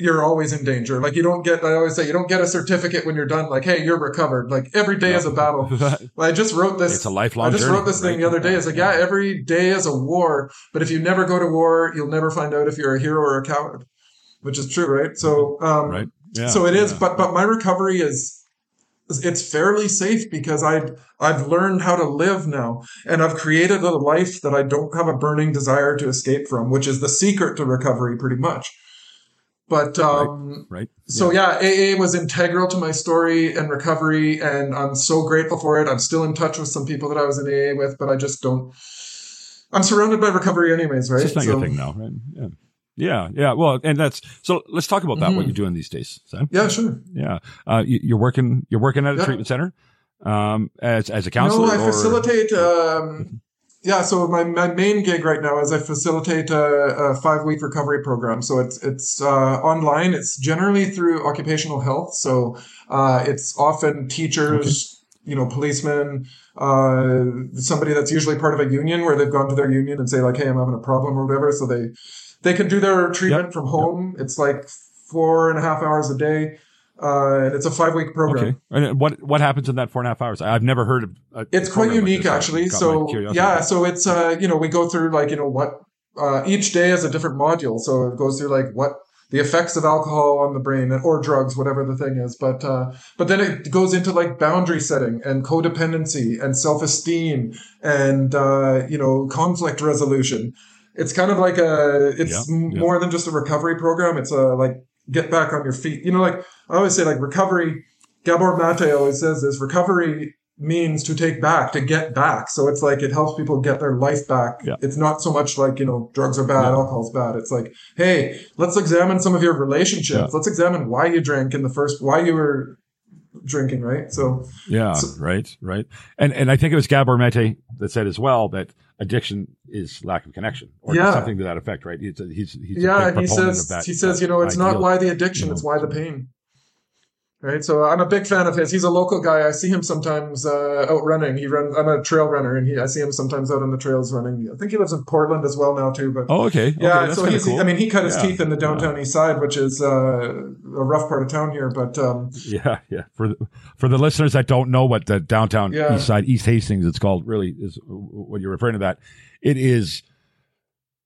Speaker 1: you're always in danger. Like you don't get, I always say, you don't get a certificate when you're done. Like, hey, you're recovered. Like every day is a battle. <laughs> I just wrote this.
Speaker 3: It's a lifelong
Speaker 1: I just
Speaker 3: journey,
Speaker 1: wrote this thing the other day. It's like, yeah, every day is a war. But if you never go to war, you'll never find out if you're a hero or a coward, which is true, right? So, um,
Speaker 3: right. Yeah.
Speaker 1: so it is,
Speaker 3: yeah.
Speaker 1: but but my recovery is it's fairly safe because I've I've learned how to live now, and I've created a life that I don't have a burning desire to escape from, which is the secret to recovery, pretty much. But um,
Speaker 3: right.
Speaker 1: so yeah, AA was integral to my story and recovery, and I'm so grateful for it. I'm still in touch with some people that I was in AA with, but I just don't. I'm surrounded by recovery, anyways, right?
Speaker 3: It's just not
Speaker 1: So-
Speaker 3: your thing now, right? Yeah. Yeah, yeah. Well, and that's so. Let's talk about that. What
Speaker 1: Mhm.
Speaker 3: you're doing these days, Zan?
Speaker 1: Yeah, sure.
Speaker 3: Yeah, uh, you, you're working. You're working at a
Speaker 1: Yeah.
Speaker 3: treatment center um, as as a counselor.
Speaker 1: No, I
Speaker 3: or-
Speaker 1: facilitate. Um, yeah, so my, my main gig right now is I facilitate a, a five week recovery program. So it's it's uh, online. It's generally through occupational health. So uh, it's often teachers, you know, policemen, uh, somebody that's usually part of a union where they've gone to their union and say like, "Hey, I'm having a problem" or whatever. So they they can do their treatment
Speaker 3: Yep,
Speaker 1: from home. It's like four and a half hours a day. Uh, and it's a five week program.
Speaker 3: Okay. And what what happens in that four and a half hours? I've never heard of. A
Speaker 1: it's quite
Speaker 3: like
Speaker 1: unique
Speaker 3: this.
Speaker 1: actually so yeah so it's uh you know we go through like you know what uh each day is a different module so it goes through like what the effects of alcohol on the brain or drugs whatever the thing is but uh but then it goes into like boundary setting and codependency and self-esteem and uh you know conflict resolution it's kind of like a it's
Speaker 3: Yeah, yeah.
Speaker 1: more than just a recovery program it's a like get back on your feet you know like i always say like recovery gabor mate always says this recovery means to take back to get back so it's like it helps people get their life back
Speaker 3: Yeah.
Speaker 1: it's not so much like you know drugs are bad
Speaker 3: Yeah.
Speaker 1: alcohol's bad it's like hey let's examine some of your relationships
Speaker 3: Yeah.
Speaker 1: let's examine why you drank in the first why you were drinking right so
Speaker 3: Yeah,
Speaker 1: So-
Speaker 3: right, right. And and I think it was Gabor Mate that said as well that addiction is lack of connection or
Speaker 1: Yeah.
Speaker 3: something to that effect, right? He's a, he's, he's
Speaker 1: yeah he says
Speaker 3: that.
Speaker 1: he says you know it's not why the addiction
Speaker 3: you
Speaker 1: it's why the pain right so i'm a big fan of his he's a local guy i see him sometimes uh, out running he runs i'm a trail runner and he i see him sometimes out on the trails running i think he lives in portland as well now too but
Speaker 3: Oh, okay. okay
Speaker 1: yeah,
Speaker 3: that's
Speaker 1: so he's.
Speaker 3: cool.
Speaker 1: I mean, he cut his
Speaker 3: Yeah,
Speaker 1: teeth in the downtown east side, which is uh, a rough part of town here. But um,
Speaker 3: Yeah, yeah. For the, for the listeners that don't know what the downtown
Speaker 1: Yeah.
Speaker 3: east side, East Hastings, it's called, really is when you're referring to that. It is.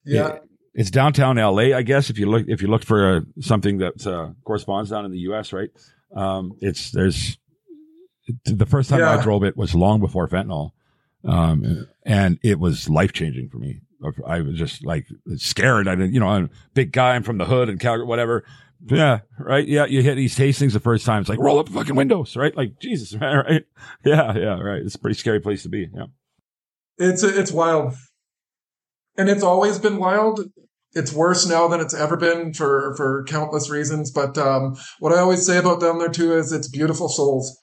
Speaker 1: yeah,
Speaker 3: it- it's downtown LA, I guess. If you look, if you look for uh something that uh, corresponds down in the U.S., right? Um, it's there's the first time I drove it was long before fentanyl, um, and it was life changing for me. I was just like scared. I didn't, you know, I'm a big guy. I'm from the hood and Calgary, whatever. Yeah, right. Yeah, you hit East Hastings the first time. It's like roll up the fucking windows, right? Like Jesus, <laughs> right? Yeah, yeah, right. It's a pretty scary place to be. Yeah.
Speaker 1: it's it's wild, and it's always been wild. It's worse now than it's ever been for for countless reasons. But um, what I always say about down there too is it's beautiful souls,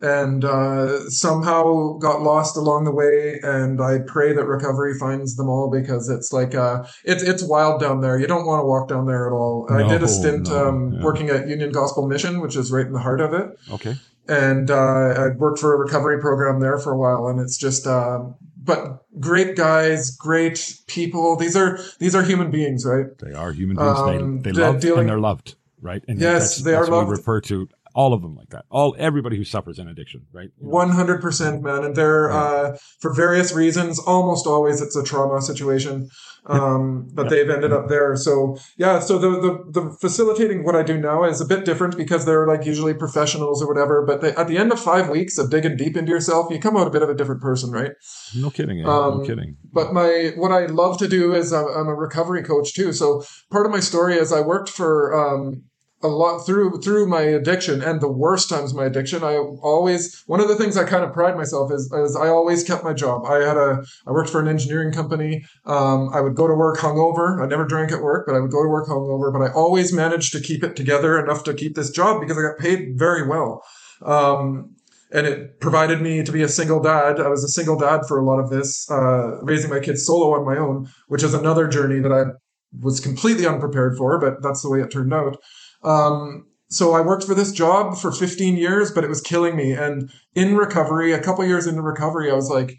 Speaker 1: and uh, somehow got lost along the way. And I pray that recovery finds them all because it's like uh, it's it's wild down there. You don't want to walk down there at all. I did a stint
Speaker 3: no,
Speaker 1: um,
Speaker 3: yeah.
Speaker 1: working at Union Gospel Mission, which is right in the heart of it.
Speaker 3: Okay.
Speaker 1: and uh, I worked for a recovery program there for a while, and it's just, um, but great guys, great people. These are these are human beings, right?
Speaker 3: They are human beings.
Speaker 1: Um,
Speaker 3: they they love
Speaker 1: dealing-
Speaker 3: and they're loved, right? And
Speaker 1: Yes,
Speaker 3: that's,
Speaker 1: they are
Speaker 3: what
Speaker 1: loved.
Speaker 3: We refer to all of them like that. All everybody who suffers an addiction, right?
Speaker 1: One hundred percent, man. And they're uh, for various reasons. Almost always, it's a trauma situation. Um, but they've ended up there. So yeah. So the, the the facilitating what I do now is a bit different because they're like usually professionals or whatever. But they, at the end of five weeks of digging deep into yourself, you come out a bit of a different person, right?
Speaker 3: No kidding. eh?
Speaker 1: Um,
Speaker 3: no kidding.
Speaker 1: but my what I love to do is I'm, I'm a recovery coach too. So part of my story is I worked for um, a lot through through my addiction and the worst times my addiction. I always one of the things I kind of pride myself is, is I always kept my job. I had a I worked for an engineering company. Um, I would go to work hungover. I never drank at work, but I would go to work hungover. But I always managed to keep it together enough to keep this job because I got paid very well. Um, and it provided me to be a single dad. I was a single dad for a lot of this, uh, raising my kids solo on my own, which is another journey that I was completely unprepared for, but that's the way it turned out. Um, so I worked for this job for 15 years, but it was killing me. And in recovery, a couple years into recovery, I was like,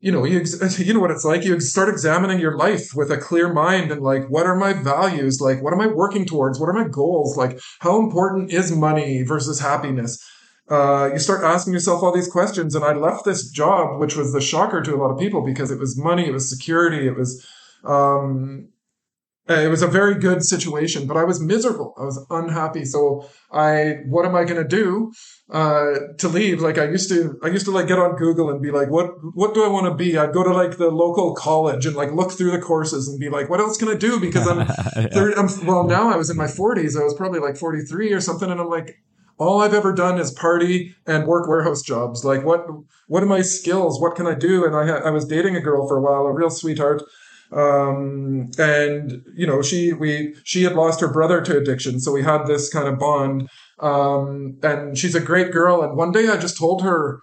Speaker 1: you know, you, <laughs> you know what it's like. You start examining your life with a clear mind and like, what are my values? Like, what am I working towards? What are my goals? Like, how important is money versus happiness? Uh, you start asking yourself all these questions. And I left this job, which was the shocker to a lot of people because it was money, it was security, it was, um, it was a very good situation, but I was miserable. I was unhappy. So I, what am I going to do, uh, to leave? Like I used to, I used to like get on Google and be like, what, what do I want to be? I'd go to like the local college and like look through the courses and be like, what else can I do? Because I'm, <laughs>
Speaker 3: Yeah.
Speaker 1: 30, I'm well, now I was in my forties. I was probably like 43 or something. And I'm like, all I've ever done is party and work warehouse jobs. Like what, what are my skills? What can I do? And I, ha- I was dating a girl for a while, a real sweetheart um and you know she we she had lost her brother to addiction so we had this kind of bond. Um and she's a great girl and one day i just told her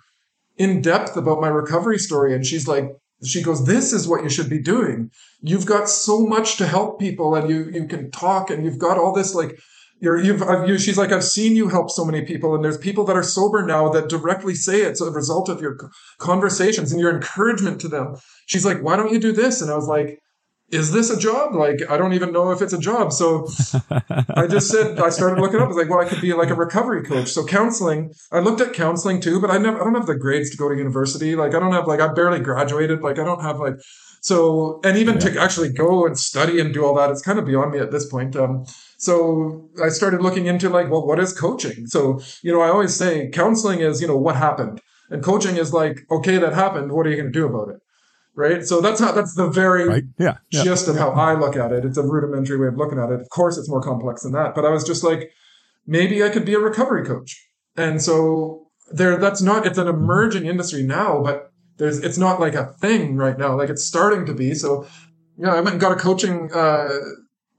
Speaker 1: in depth about my recovery story and she's like she goes this is what you should be doing. You've got so much to help people and you you can talk and you've got all this like you're, you've, I've, you, she's like, I've seen you help so many people, and there's people that are sober now that directly say it's a result of your conversations and your encouragement to them. She's like, why don't you do this? And I was like, is this a job? Like, I don't even know if it's a job. So I just said, I started looking up. I was like, well, I could be like a recovery coach. So counseling, I looked at counseling too, but I never, I don't have the grades to go to university. Like, I don't have, like, I barely graduated. Like, I don't have like, so, and even to actually go and study and do all that, it's kind of beyond me at this point. Um, so I started looking into like, well, what is coaching? So, you know, I always say counseling is, you know, what happened and coaching is like, okay, that happened. What are you going to do about it? Right. So that's how, that's the very
Speaker 3: right? Yeah. yeah.
Speaker 1: gist of how I look at it. It's a rudimentary way of looking at it. Of course, it's more complex than that. But I was just like, maybe I could be a recovery coach. And so there, that's not, it's an emerging industry now, but there's, it's not like a thing right now. Like it's starting to be. So, yeah, I went and got a coaching, uh,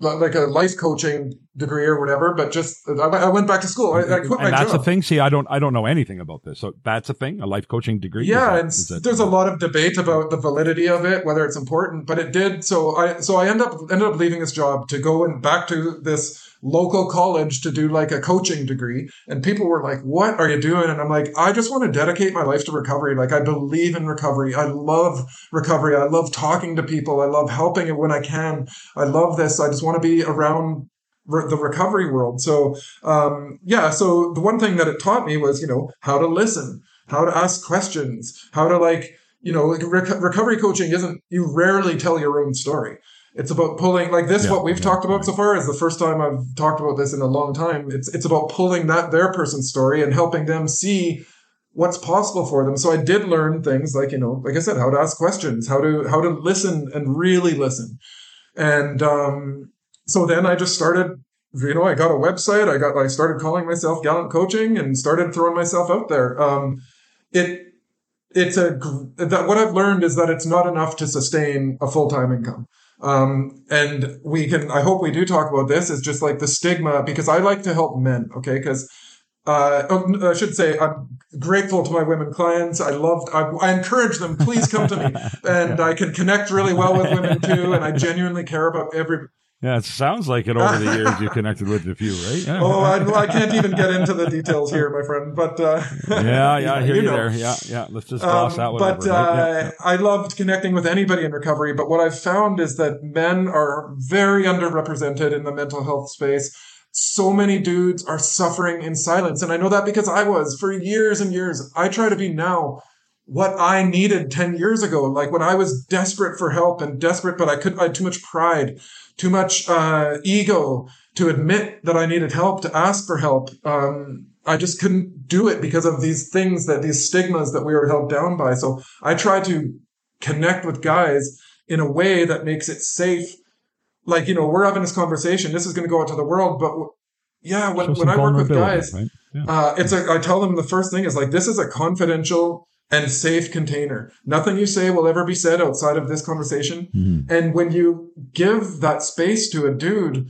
Speaker 1: like a life coaching degree or whatever, but just, I, I went back to school. I, I quit my
Speaker 3: and that's
Speaker 1: job.
Speaker 3: a thing. See, I don't, I don't know anything about this. So that's a thing, a life coaching degree.
Speaker 1: Yeah,
Speaker 3: that-
Speaker 1: and
Speaker 3: that-
Speaker 1: there's a lot of debate about the validity of it, whether it's important, but it did. So I so I end up ended up leaving this job to go and back to this local college to do like a coaching degree. And people were like, "What are you doing?" And I'm like, "I just want to dedicate my life to recovery. Like I believe in recovery. I love recovery. I love talking to people. I love helping it when I can. I love this. I just want to be around." the recovery world. So, um, yeah. So the one thing that it taught me was, you know, how to listen, how to ask questions, how to like, you know, like rec- recovery coaching isn't, you rarely tell your own story. It's about pulling like this.
Speaker 3: Yeah,
Speaker 1: what we've
Speaker 3: yeah,
Speaker 1: talked about
Speaker 3: right.
Speaker 1: so far is the first time I've talked about this in a long time. It's it's about pulling that their person's story and helping them see what's possible for them. So I did learn things like you know, like I said, how to ask questions, how to how to listen and really listen, and um, so then I just started. You know, I got a website. I got I started calling myself Gallant Coaching and started throwing myself out there. Um, it it's a that what I've learned is that it's not enough to sustain a full time income. Um, and we can, I hope we do talk about this is just like the stigma because I like to help men. Okay. Cause, uh, oh, I should say I'm grateful to my women clients. I love, I, I encourage them, please come to me <laughs> and I can connect really well with women too. And I genuinely care about every,
Speaker 3: yeah, it sounds like it over the <laughs> years you connected with a few, right? Yeah.
Speaker 1: oh, I, I can't even get into the details here, my friend, but, uh,
Speaker 3: yeah, yeah, I <laughs> hear you,
Speaker 1: know.
Speaker 3: there. Yeah, yeah. Let's just gloss
Speaker 1: Um,
Speaker 3: out
Speaker 1: but
Speaker 3: whatever. right? Yeah.
Speaker 1: uh, I loved connecting with anybody in recovery. But what I've found is that men are very underrepresented in the mental health space. So many dudes are suffering in silence. And I know that because I was for years and years. I try to be now what I needed 10 years ago. Like when I was desperate for help and desperate, but I couldn't, I had too much pride, too much, uh, ego to admit that I needed help, to ask for help. Um, I just couldn't do it because of these things that these stigmas that we were held down by. So I try to connect with guys in a way that makes it safe. Like, you know, we're having this conversation. This is going to go out to the world, but w- yeah, when, when I work with guys,
Speaker 3: right? Yeah.
Speaker 1: uh, it's a, I tell them the first thing is like, this is a confidential and safe container. Nothing you say will ever be said outside of this conversation.
Speaker 3: Mhm.
Speaker 1: And when you give that space to a dude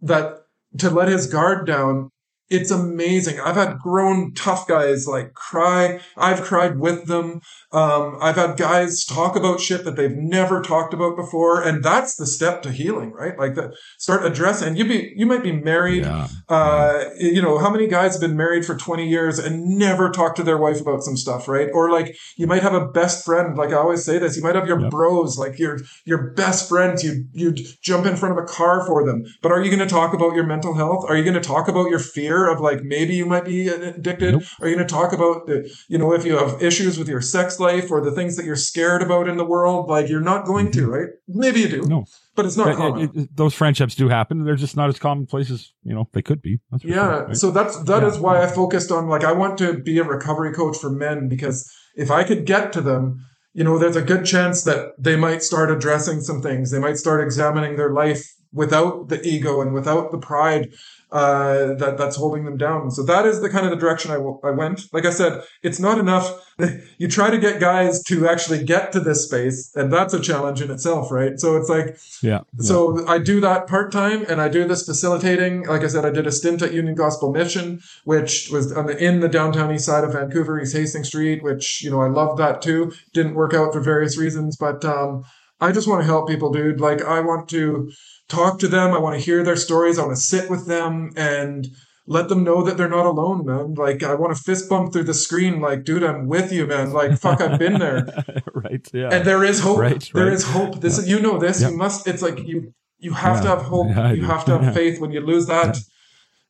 Speaker 1: that to let his guard down, it's amazing. I've had grown tough guys like cry. I've cried with them. Um, I've had guys talk about shit that they've never talked about before. And that's the step to healing, right? Like that start addressing, you be, you might be married.
Speaker 3: Yeah.
Speaker 1: Uh, you know, how many guys have been married for 20 years and never talked to their wife about some stuff, right? Or like you might have a best friend. Like I always say this, you might have your
Speaker 3: Yep.
Speaker 1: bros, like your, your best friends. You, you'd jump in front of a car for them. But are you going to talk about your mental health? Are you going to talk about your fear of like maybe you might be addicted?
Speaker 3: Nope.
Speaker 1: Are you going to talk about the, you know, if you have issues with your sex life or the things that you're scared about in the world? Like you're not going to, right? Maybe you do,
Speaker 3: Mm-hmm. No.
Speaker 1: but it's not
Speaker 3: But
Speaker 1: common.
Speaker 3: it- it- those friendships do happen. They're just not as commonplace as you know they could be. That's
Speaker 1: yeah
Speaker 3: sure, right?
Speaker 1: so that's that is
Speaker 3: Yeah.
Speaker 1: why i focused on like i want to be a recovery coach for men because if i could get to them you know there's a good chance that they might start addressing some things they might start examining their life without the ego and without the pride uh, that that's holding them down. So that is the kind of the direction I, w- I went. Like I said, it's not enough. <laughs> You try to get guys to actually get to this space, and that's a challenge in itself, right? So it's like
Speaker 3: yeah.
Speaker 1: so I do that part time, and I do this facilitating. Like I said, I did a stint at Union Gospel Mission, which was on the, in the downtown east side of Vancouver, East Hastings Street. Which you know I loved that too. Didn't work out for various reasons, but um, I just want to help people, dude. Like I want to talk to them. I want to hear their stories. I want to sit with them and let them know that they're not alone, man. Like I want to fist bump through the screen, like, dude, I'm with you, man. Like, fuck, I've been there. <laughs>
Speaker 3: right. Yeah.
Speaker 1: And there is hope.
Speaker 3: Right,
Speaker 1: There
Speaker 3: right.
Speaker 1: is hope. This is you know this.
Speaker 3: Yeah.
Speaker 1: You must. It's like you you have to have hope.
Speaker 3: Yeah,
Speaker 1: you
Speaker 3: do.
Speaker 1: have to have <laughs>
Speaker 3: Yeah.
Speaker 1: faith. When you lose that,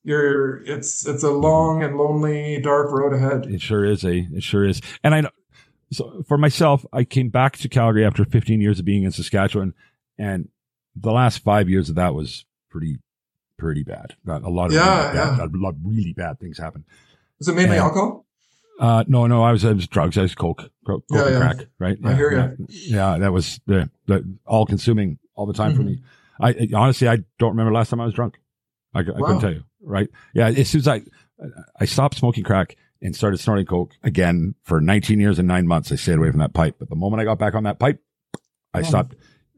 Speaker 1: you're it's it's a long and lonely, dark road ahead.
Speaker 3: It sure is a. It sure is. And I know. So for myself, I came back to Calgary after 15 years of being in Saskatchewan, and the last five years of that was pretty, pretty bad. A lot of
Speaker 1: Yeah,
Speaker 3: really bad,
Speaker 1: yeah.
Speaker 3: a lot of really bad things happened.
Speaker 1: Was it mainly
Speaker 3: Yeah.
Speaker 1: alcohol?
Speaker 3: Uh, no, no, I was, I was drugs. I was coke, coke,
Speaker 1: Yeah,
Speaker 3: and
Speaker 1: yeah.
Speaker 3: crack, right?
Speaker 1: I hear
Speaker 3: yeah, Yeah, that was the, the all consuming all the time for
Speaker 1: Mm-hmm.
Speaker 3: me. I I- honestly, I don't remember last time I was drunk. I
Speaker 1: Wow.
Speaker 3: couldn't tell you, right? Yeah, as soon as I, I stopped smoking crack and started snorting coke again for 19 years and nine months, I stayed away from that pipe. But the moment I got back on that pipe, I
Speaker 1: Oh.
Speaker 3: stopped.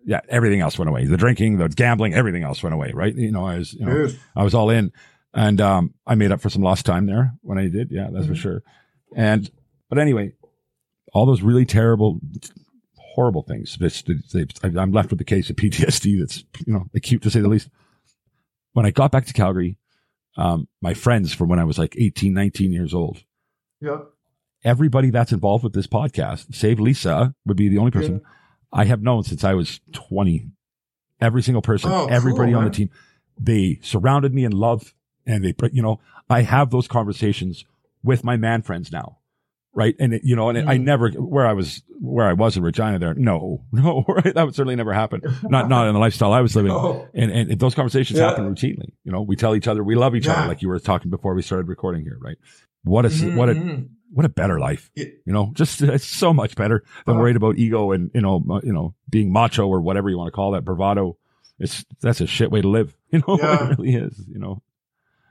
Speaker 3: Yeah, everything else went away. The drinking, the gambling, everything else went away, right? You know, I was, you know,
Speaker 1: Dude.
Speaker 3: I was all in, and um, I made up for some lost time there when I did. Yeah, that's for
Speaker 1: Mhm.
Speaker 3: sure. And but anyway, all those really terrible, horrible things. It's, it's, it's- I'm left with the case of PTSD that's you know acute to say the least. When I got back to Calgary, um, my friends from when I was like 18, 19 years old,
Speaker 1: Yeah.
Speaker 3: everybody that's involved with this podcast, save Lisa, would be the only person I have known since I was 20. Every single person,
Speaker 1: Oh, cool,
Speaker 3: everybody on the team, they surrounded me in love and they, you know, I have those conversations with my man friends now. Right. And it, you know, and it, I
Speaker 1: Mm.
Speaker 3: never, where I was, where I was in Regina there. No, <laughs> no, right. That would certainly never happen. Not, not in the lifestyle I was living. <laughs>
Speaker 1: Oh.
Speaker 3: And, and those conversations
Speaker 1: Yeah.
Speaker 3: happen routinely. You know, we tell each other we love each
Speaker 1: Yeah.
Speaker 3: other, like you were talking before we started recording here, right? What a,
Speaker 1: Mhm,
Speaker 3: what a,
Speaker 1: mhm.
Speaker 3: What a better life.
Speaker 1: Yeah.
Speaker 3: You know, just it's so much better than
Speaker 1: Uh-huh.
Speaker 3: worried about ego and you know, uh, you know, being macho or whatever you want to call that bravado. It's that's a shit way to live. <laughs> You know,
Speaker 1: Yeah.
Speaker 3: it really is. You know,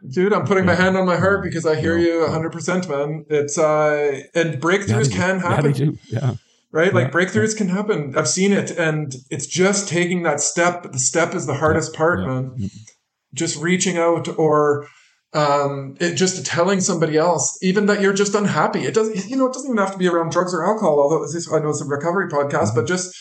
Speaker 1: Dude, I'm putting my hand on my heart because I hear you 100%, man. It's, uh, and breakthroughs
Speaker 3: they-
Speaker 1: can happen.
Speaker 3: Yeah,
Speaker 1: right? Like
Speaker 3: Yeah.
Speaker 1: breakthroughs can happen. I've seen it, and it's just taking that step. The step is the hardest part,
Speaker 3: Yeah.
Speaker 1: man. Just reaching out or um, it just telling somebody else, even that you're just unhappy. It doesn't, you know, it doesn't even have to be around drugs or alcohol. Although this, I know it's a recovery podcast, but just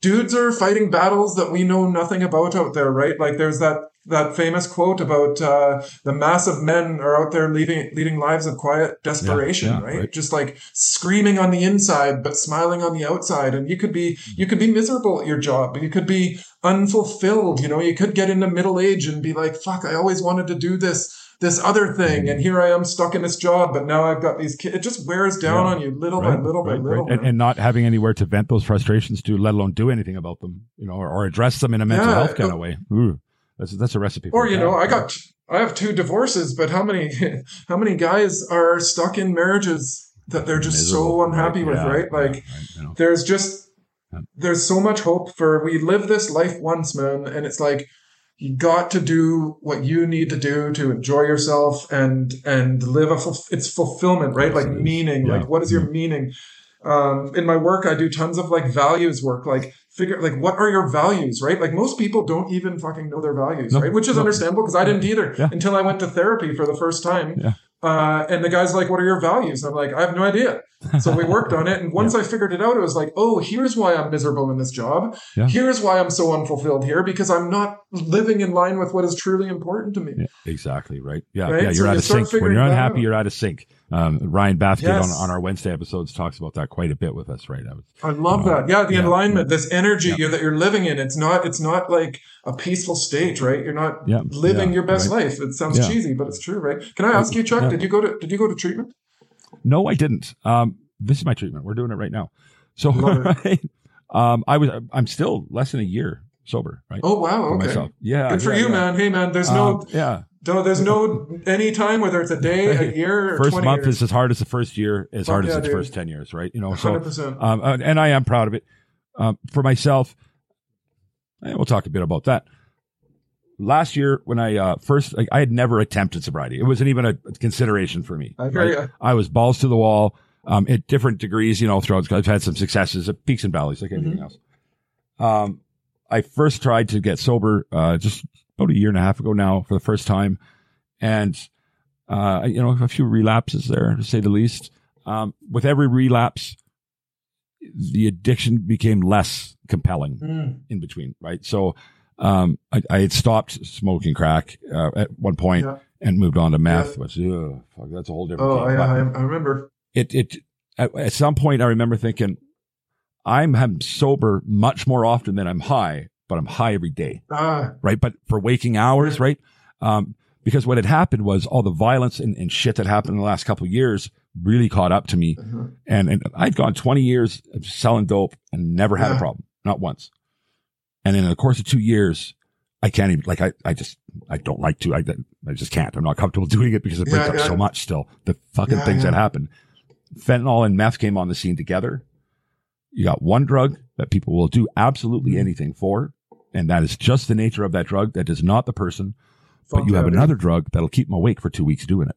Speaker 1: dudes are fighting battles that we know nothing about out there, right? Like there's that that famous quote about uh, the mass of men are out there leading leading lives of quiet desperation,
Speaker 3: yeah,
Speaker 1: right?
Speaker 3: right.
Speaker 1: Just like screaming on the inside but smiling on the outside. And you could be you could be miserable at your job. You could be unfulfilled. You know, you could get into middle age and be like, "Fuck, I always wanted to do this." This other thing, and here I am stuck in this job, but now I've got these kids. It just wears down
Speaker 3: Yeah.
Speaker 1: on you little
Speaker 3: Right,
Speaker 1: by little by little.
Speaker 3: right. And, and not having anywhere to vent those frustrations to, let alone do anything about them. You know, or, or address them in a mental
Speaker 1: Yeah,
Speaker 3: health kind
Speaker 1: uh,
Speaker 3: of way. Ooh, that's that's a recipe. For
Speaker 1: or you
Speaker 3: that.
Speaker 1: know i got i have two divorces but how many <laughs> how many guys are stuck in marriages that they're just so
Speaker 3: Miserable,
Speaker 1: unhappy with
Speaker 3: Yeah,
Speaker 1: right like
Speaker 3: right, you know.
Speaker 1: there's just there's so much hope for we live this life once man and it's like you got to do what you need to do to enjoy yourself and and live a fulf- it's fulfillment right like
Speaker 3: Yes, it is.
Speaker 1: meaning
Speaker 3: Yeah.
Speaker 1: like what is your meaning um, in my work, I do tons of like values work, like figure like what are your values, right? Like most people don't even fucking know their values,
Speaker 3: No,
Speaker 1: right? Which is
Speaker 3: no.
Speaker 1: understandable because I didn't either
Speaker 3: Yeah.
Speaker 1: until I went to therapy for the first time.
Speaker 3: Yeah.
Speaker 1: Uh, and the guy's like, "What are your values?" I'm like, "I have no idea." So we worked on it, and <laughs> once I figured it out, it was like, "Oh, here's why I'm miserable in this job.
Speaker 3: Yeah.
Speaker 1: Here's why I'm so unfulfilled here because I'm not living in line with what is truly important to me."
Speaker 3: Yeah, exactly. Right. Yeah.
Speaker 1: Right?
Speaker 3: Yeah. You're
Speaker 1: So
Speaker 3: out
Speaker 1: you
Speaker 3: of sync. When you're unhappy, you're out of sync. Um, Ryan Bathgate
Speaker 1: Yes.
Speaker 3: on, on our Wednesday episodes talks about that quite a bit with us, right? I was,
Speaker 1: I love
Speaker 3: Uh,
Speaker 1: that. Yeah, the
Speaker 3: yeah,
Speaker 1: alignment, this energy
Speaker 3: yeah.
Speaker 1: you that you're living in. It's not. It's not like a peaceful state, right? You're not
Speaker 3: Yeah,
Speaker 1: living
Speaker 3: yeah,
Speaker 1: your best
Speaker 3: right.
Speaker 1: life. It sounds
Speaker 3: Yeah.
Speaker 1: cheesy, but it's true, right? Can I ask you, Chuck?
Speaker 3: Yeah.
Speaker 1: Did you go to Did you go to treatment?
Speaker 3: no, I didn't. Um, this is my treatment. We're doing it right now. So, <laughs> right, um, I was, I'm still less than a year sober, right?
Speaker 1: Oh wow, okay.
Speaker 3: Yeah.
Speaker 1: Good for
Speaker 3: yeah,
Speaker 1: you,
Speaker 3: yeah.
Speaker 1: man. Hey, man. There's
Speaker 3: Um,
Speaker 1: no,
Speaker 3: yeah.
Speaker 1: No, there's no <laughs> any time whether it's a day, a year, or
Speaker 3: First
Speaker 1: 20
Speaker 3: month
Speaker 1: years.
Speaker 3: is as hard as the first year, as
Speaker 1: Fuck
Speaker 3: hard as
Speaker 1: yeah,
Speaker 3: its
Speaker 1: dude.
Speaker 3: first 10 years, right? You know, so,
Speaker 1: Hundred percent.
Speaker 3: um, and I am proud of it. Um, for myself, and we'll talk a bit about that. Last year, when I uh, first, like, I had never attempted sobriety. It wasn't even a consideration for me.
Speaker 1: I
Speaker 3: right? I was balls to the wall um, at different degrees, you know, throughout. I've had some successes, peaks and valleys, like anything else. Um, I first tried to get sober uh, just about a year and a half ago now for the first time, and uh, you know, a few relapses there to say the least. Um, with every relapse, the addiction became less compelling
Speaker 1: Mm.
Speaker 3: in between, right? So, um, I, I had stopped smoking crack uh, at one point
Speaker 1: Yeah.
Speaker 3: and moved on to meth,
Speaker 1: Yeah.
Speaker 3: which ugh, fuck, that's a whole different.
Speaker 1: Oh,
Speaker 3: thing.
Speaker 1: I, I, I remember.
Speaker 3: it it at, at some point I remember thinking, I'm, I'm sober much more often than I'm high, but I'm high every day
Speaker 1: Ah,
Speaker 3: right? But for waking hours, right? Um, because what had happened was all the violence and, and shit that happened in the last couple of years really caught up to me.
Speaker 1: uh-huh.
Speaker 3: And, and I'd gone 20 years of selling dope and never had a problem, not once. And in the course of two years, I can't even, like, I, I just, I don't like to, I, I just can't. I'm not comfortable <laughs> doing it because it brings
Speaker 1: Yeah,
Speaker 3: up
Speaker 1: yeah.
Speaker 3: so much still. The fucking
Speaker 1: Yeah,
Speaker 3: things
Speaker 1: yeah.
Speaker 3: that happen. Fentanyl and meth came on the scene together. You got one drug that people will do absolutely
Speaker 1: Mm-hmm.
Speaker 3: anything for. And that is just the nature of that drug. That is not the person but you have another drug that'll keep them awake for two weeks doing it.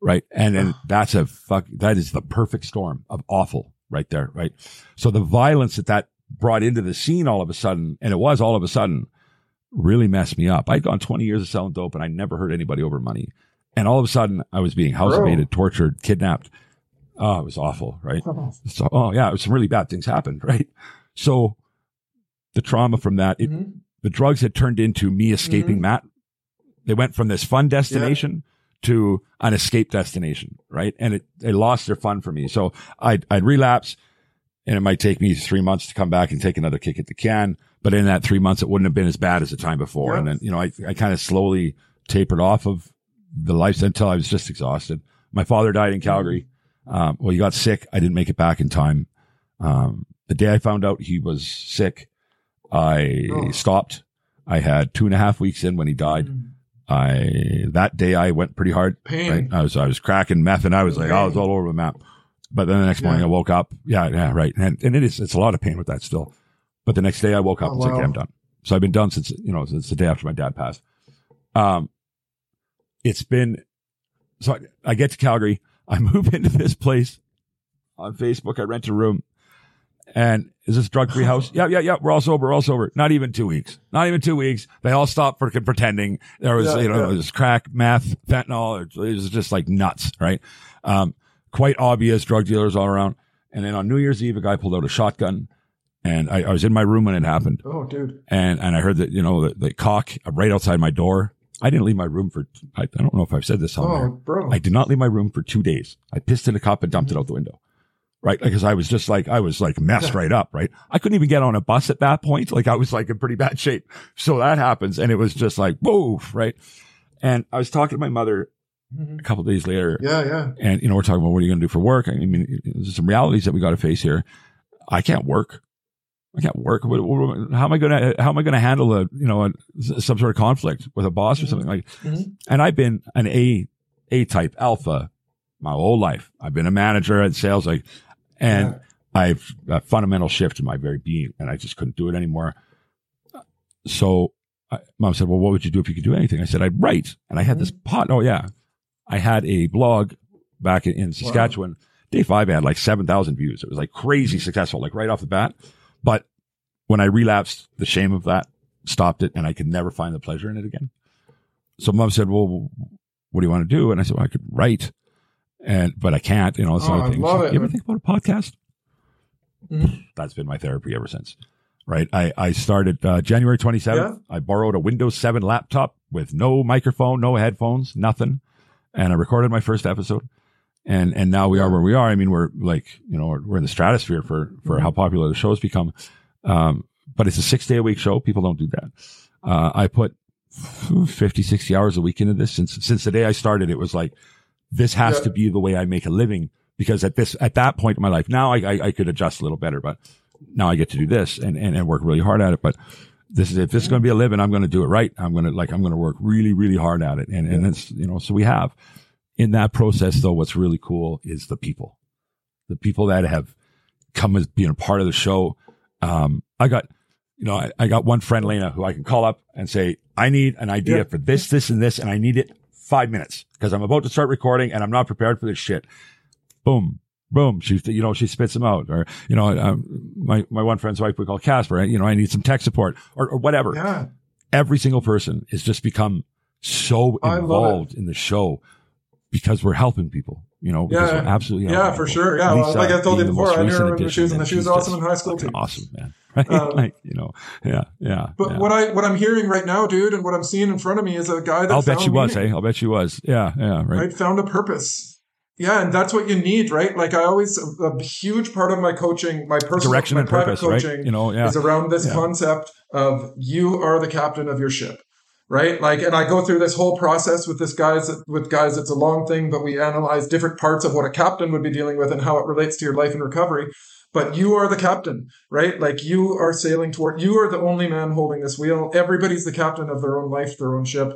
Speaker 3: Right. And then <sighs> that's a fuck, that is the perfect storm of awful right there. Right. So the violence that that brought into the scene all of a sudden, and it was all of a sudden really messed me up. I'd gone 20 years of selling dope and I never hurt anybody over money. And all of a sudden I was being housemated, tortured, kidnapped. Oh, it was awful. Right. So, oh yeah, it was some really bad things happened. <laughs> Right. So the trauma from that, it,
Speaker 1: Mhm.
Speaker 3: the drugs had turned into me escaping
Speaker 1: Mhm.
Speaker 3: Matt. They went from this fun destination to an escape destination, right? And it, they lost their fun for me. So I'd, I'd relapse and it might take me three months to come back and take another kick at the can. But in that three months, it wouldn't have been as bad as the time before.
Speaker 1: Yeah.
Speaker 3: And then, you know, I, I kind of slowly tapered off of the life until I was just exhausted. My father died in Calgary. Um, well, he got sick. I didn't make it back in time. Um, the day I found out he was sick, I
Speaker 1: Oh.
Speaker 3: stopped. I had two and a half weeks in when he died.
Speaker 1: Mm.
Speaker 3: I that day I went pretty hard.
Speaker 1: Pain.
Speaker 3: Right? I was I was cracking meth and I was like I was all over the map. But then the next morning
Speaker 1: Yeah.
Speaker 3: I woke up. Yeah, yeah, right. And and it is it's a lot of pain with that still. But the next day I woke up
Speaker 1: Oh,
Speaker 3: and like,
Speaker 1: wow.
Speaker 3: okay, I'm done. So I've been done since you know since the day after my dad passed. Um, it's been so I, I get to Calgary. I move <laughs> into this place on Facebook. I rent a room. And is this drug free <laughs> house? Yeah, yeah, yeah. We're all sober. We're all sober. Not even two weeks. Not even two weeks. They all stopped for pretending there was,
Speaker 1: Yeah,
Speaker 3: you know,
Speaker 1: yeah.
Speaker 3: it was crack, meth, fentanyl. It was just like nuts, right? Um, quite obvious drug dealers all around. And then on New Year's Eve, a guy pulled out a shotgun and I, I was in my room when it happened
Speaker 1: Oh, dude.
Speaker 3: and and I heard that you know the, the cock right outside my door. I didn't leave my room for I, I don't know if I've said this on
Speaker 1: Oh,
Speaker 3: there.
Speaker 1: bro.
Speaker 3: I did not leave my room for two days. I pissed in a cup and dumped it out the window. Right. Because I was just like, I was like messed right up. Right. I couldn't even get on a bus at that point. Like I was like in pretty bad shape. So that happens. And it was just like, boof. Right. And I was talking to my mother mm-hmm. a couple days later
Speaker 1: yeah, yeah.
Speaker 3: and, you know, we're talking about what are you going to do for work? I mean, there's some realities that we got to face here. I can't work. I can't work. What, what, how am I going to, how am I going to handle a, you know, a, some sort of conflict with a boss or mm-hmm. something like,
Speaker 1: Mhm.
Speaker 3: and I've been an A, A type alpha my whole life. I've been a manager at sales, like, and
Speaker 1: Yeah.
Speaker 3: I've a fundamental shift in my very being and I just couldn't do it anymore. So I, mom said, well, what would you do if you could do anything? I said, I'd write. And I had this mm-hmm. pot. Oh yeah. I had a blog back in, in Saskatchewan. Day five, I had like 7,000 views. It was like crazy mm-hmm. successful, like right off the bat. But when I relapsed, the shame of that stopped it and I could never find the pleasure in it again. So mom said, well, what do you want to do? And I said, well, I could write and, but I can't, you know, it's
Speaker 1: Oh,
Speaker 3: other
Speaker 1: I
Speaker 3: things.
Speaker 1: love it.
Speaker 3: You ever think about a podcast?
Speaker 1: Mhm.
Speaker 3: That's been my therapy ever since. Right. I, I started, uh, January 27th.
Speaker 1: Yeah.
Speaker 3: I borrowed a Windows 7 laptop with no microphone, no headphones, nothing. And I recorded my first episode. And, and now we are where we are. I mean, we're like, you know, we're, we're in the stratosphere for, for
Speaker 1: Mm-hmm.
Speaker 3: how popular the show has become. Um, but it's a six day a week show. People don't do that. Uh, I put 50, 60 hours a week into this since, since the day I started. It was like, this has
Speaker 1: Yeah.
Speaker 3: to be the way I make a living because at this, at that point in my life, now I, I, I could adjust a little better, but now I get to do this and, and, and work really hard at it. But this is, if this is going to be a living, I'm going to do it right. I'm going to like, I'm going to work really, really hard at it. And, and it's, you know, so we have in that process though, what's really cool is the people, the people that have come as being a part of the show. Um, I got, you know, I, I got one friend, Lena, who I can call up and say, I need an idea
Speaker 1: Yeah.
Speaker 3: for this, this, and this, and I need it five minutes because I'm about to start recording and I'm not prepared for this shit. Boom, boom. She, you know, she spits them out. Or, you know, um, my, my one friend's wife we call Casper, you know, I need some tech support or, or whatever.
Speaker 1: Yeah.
Speaker 3: Every single person has just become so
Speaker 1: I love it.
Speaker 3: involved in the show because we're helping people, you know,
Speaker 1: Yeah.
Speaker 3: we're absolutely
Speaker 1: Yeah, for
Speaker 3: people.
Speaker 1: sure. Yeah, well, like I told you before, I knew her when she was
Speaker 3: and
Speaker 1: she was awesome in high school, too.
Speaker 3: Awesome, man. <laughs> Right?
Speaker 1: Um,
Speaker 3: like, you know, yeah, yeah.
Speaker 1: But
Speaker 3: yeah.
Speaker 1: what I what I'm hearing right now, dude, and what I'm seeing in front of me is a guy that
Speaker 3: I'll bet she was,
Speaker 1: meaning,
Speaker 3: eh? I'll bet she was. Yeah, yeah, right.
Speaker 1: right? Found a purpose. Yeah, and that's what you need, right? Like I always, a, a huge part of my coaching, my personal,
Speaker 3: Direction
Speaker 1: my
Speaker 3: and
Speaker 1: private
Speaker 3: purpose, right?
Speaker 1: coaching,
Speaker 3: You know, yeah.
Speaker 1: is around this
Speaker 3: Yeah.
Speaker 1: concept of you are the captain of your ship, right? Like, and I go through this whole process with this guys, with guys. It's a long thing, but we analyze different parts of what a captain would be dealing with and how it relates to your life and recovery. But you are the captain, right? Like you are sailing toward. You are the only man holding this wheel. Everybody's the captain of their own life, their own ship.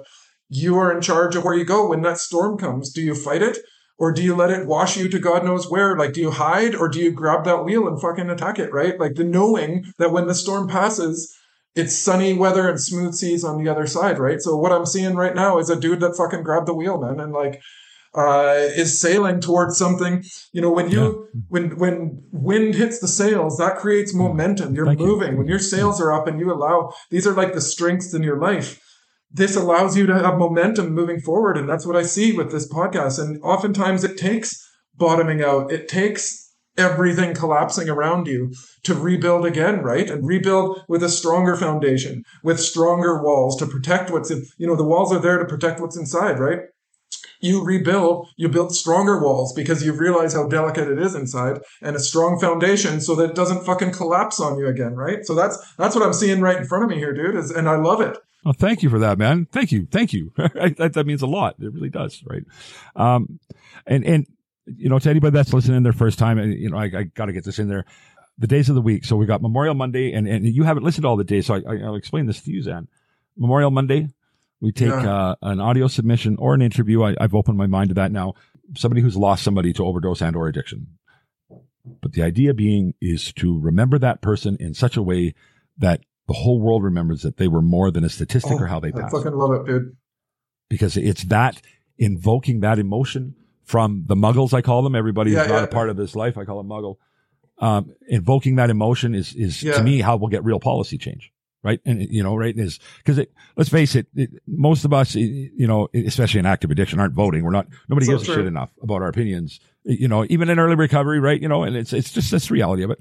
Speaker 1: You are in charge of where you go when that storm comes. Do you fight it? Or do you let it wash you to God knows where? Like, do you hide or do you grab that wheel and fucking attack it, right? Like the knowing that when the storm passes, it's sunny weather and smooth seas on the other side, right? So what I'm seeing right now is a dude that fucking grabbed the wheel, man, and like uh, is sailing towards something. You know, when you when when wind hits the sails, that creates momentum. You're
Speaker 3: Thank you.
Speaker 1: moving. When your sails are up and you allow these are like the strengths in your life. This allows you to have momentum moving forward, and that's what I see with this podcast. And oftentimes, it takes bottoming out. It takes everything collapsing around you to rebuild again, right? And rebuild with a stronger foundation, with stronger walls to protect what's in, you know, the walls are there to protect what's inside, right? You rebuild, you build stronger walls because you realize how delicate it is inside and a strong foundation so that it doesn't fucking collapse on you again, right? So that's, that's what I'm seeing right in front of me here, dude, is, and I love it.
Speaker 3: Well, thank you for that, man. Thank you. Thank you. <laughs> that, that means a lot. It really does. Right. Um, and, and, you know, to anybody that's listening their first time, and, you know, I, I got to get this in there. The days of the week. So we got Memorial Monday and, and you haven't listened to all the days. So I, I, I'll explain this to you, Zan. Memorial Monday, we take
Speaker 1: Yeah.
Speaker 3: uh, an audio submission or an interview. I, I've opened my mind to that now. Somebody who's lost somebody to overdose and or addiction. But the idea being is to remember that person in such a way that the whole world remembers that they were more than a statistic or how they
Speaker 1: Oh, I fucking love it, dude.
Speaker 3: Because it's that invoking that emotion from the muggles, I call them. Everybody who's
Speaker 1: Yeah,
Speaker 3: not
Speaker 1: yeah.
Speaker 3: a part of this life, I call them muggle. Um, invoking that emotion is, is to me how we'll get real policy change. Right. And, you know, right is because it, let's face it, it, most of us, you know, especially in active addiction aren't voting. We're not, nobody
Speaker 1: So
Speaker 3: gives a shit enough about our opinions, you know, even in early recovery, right? You know, and it's, it's just this reality of it.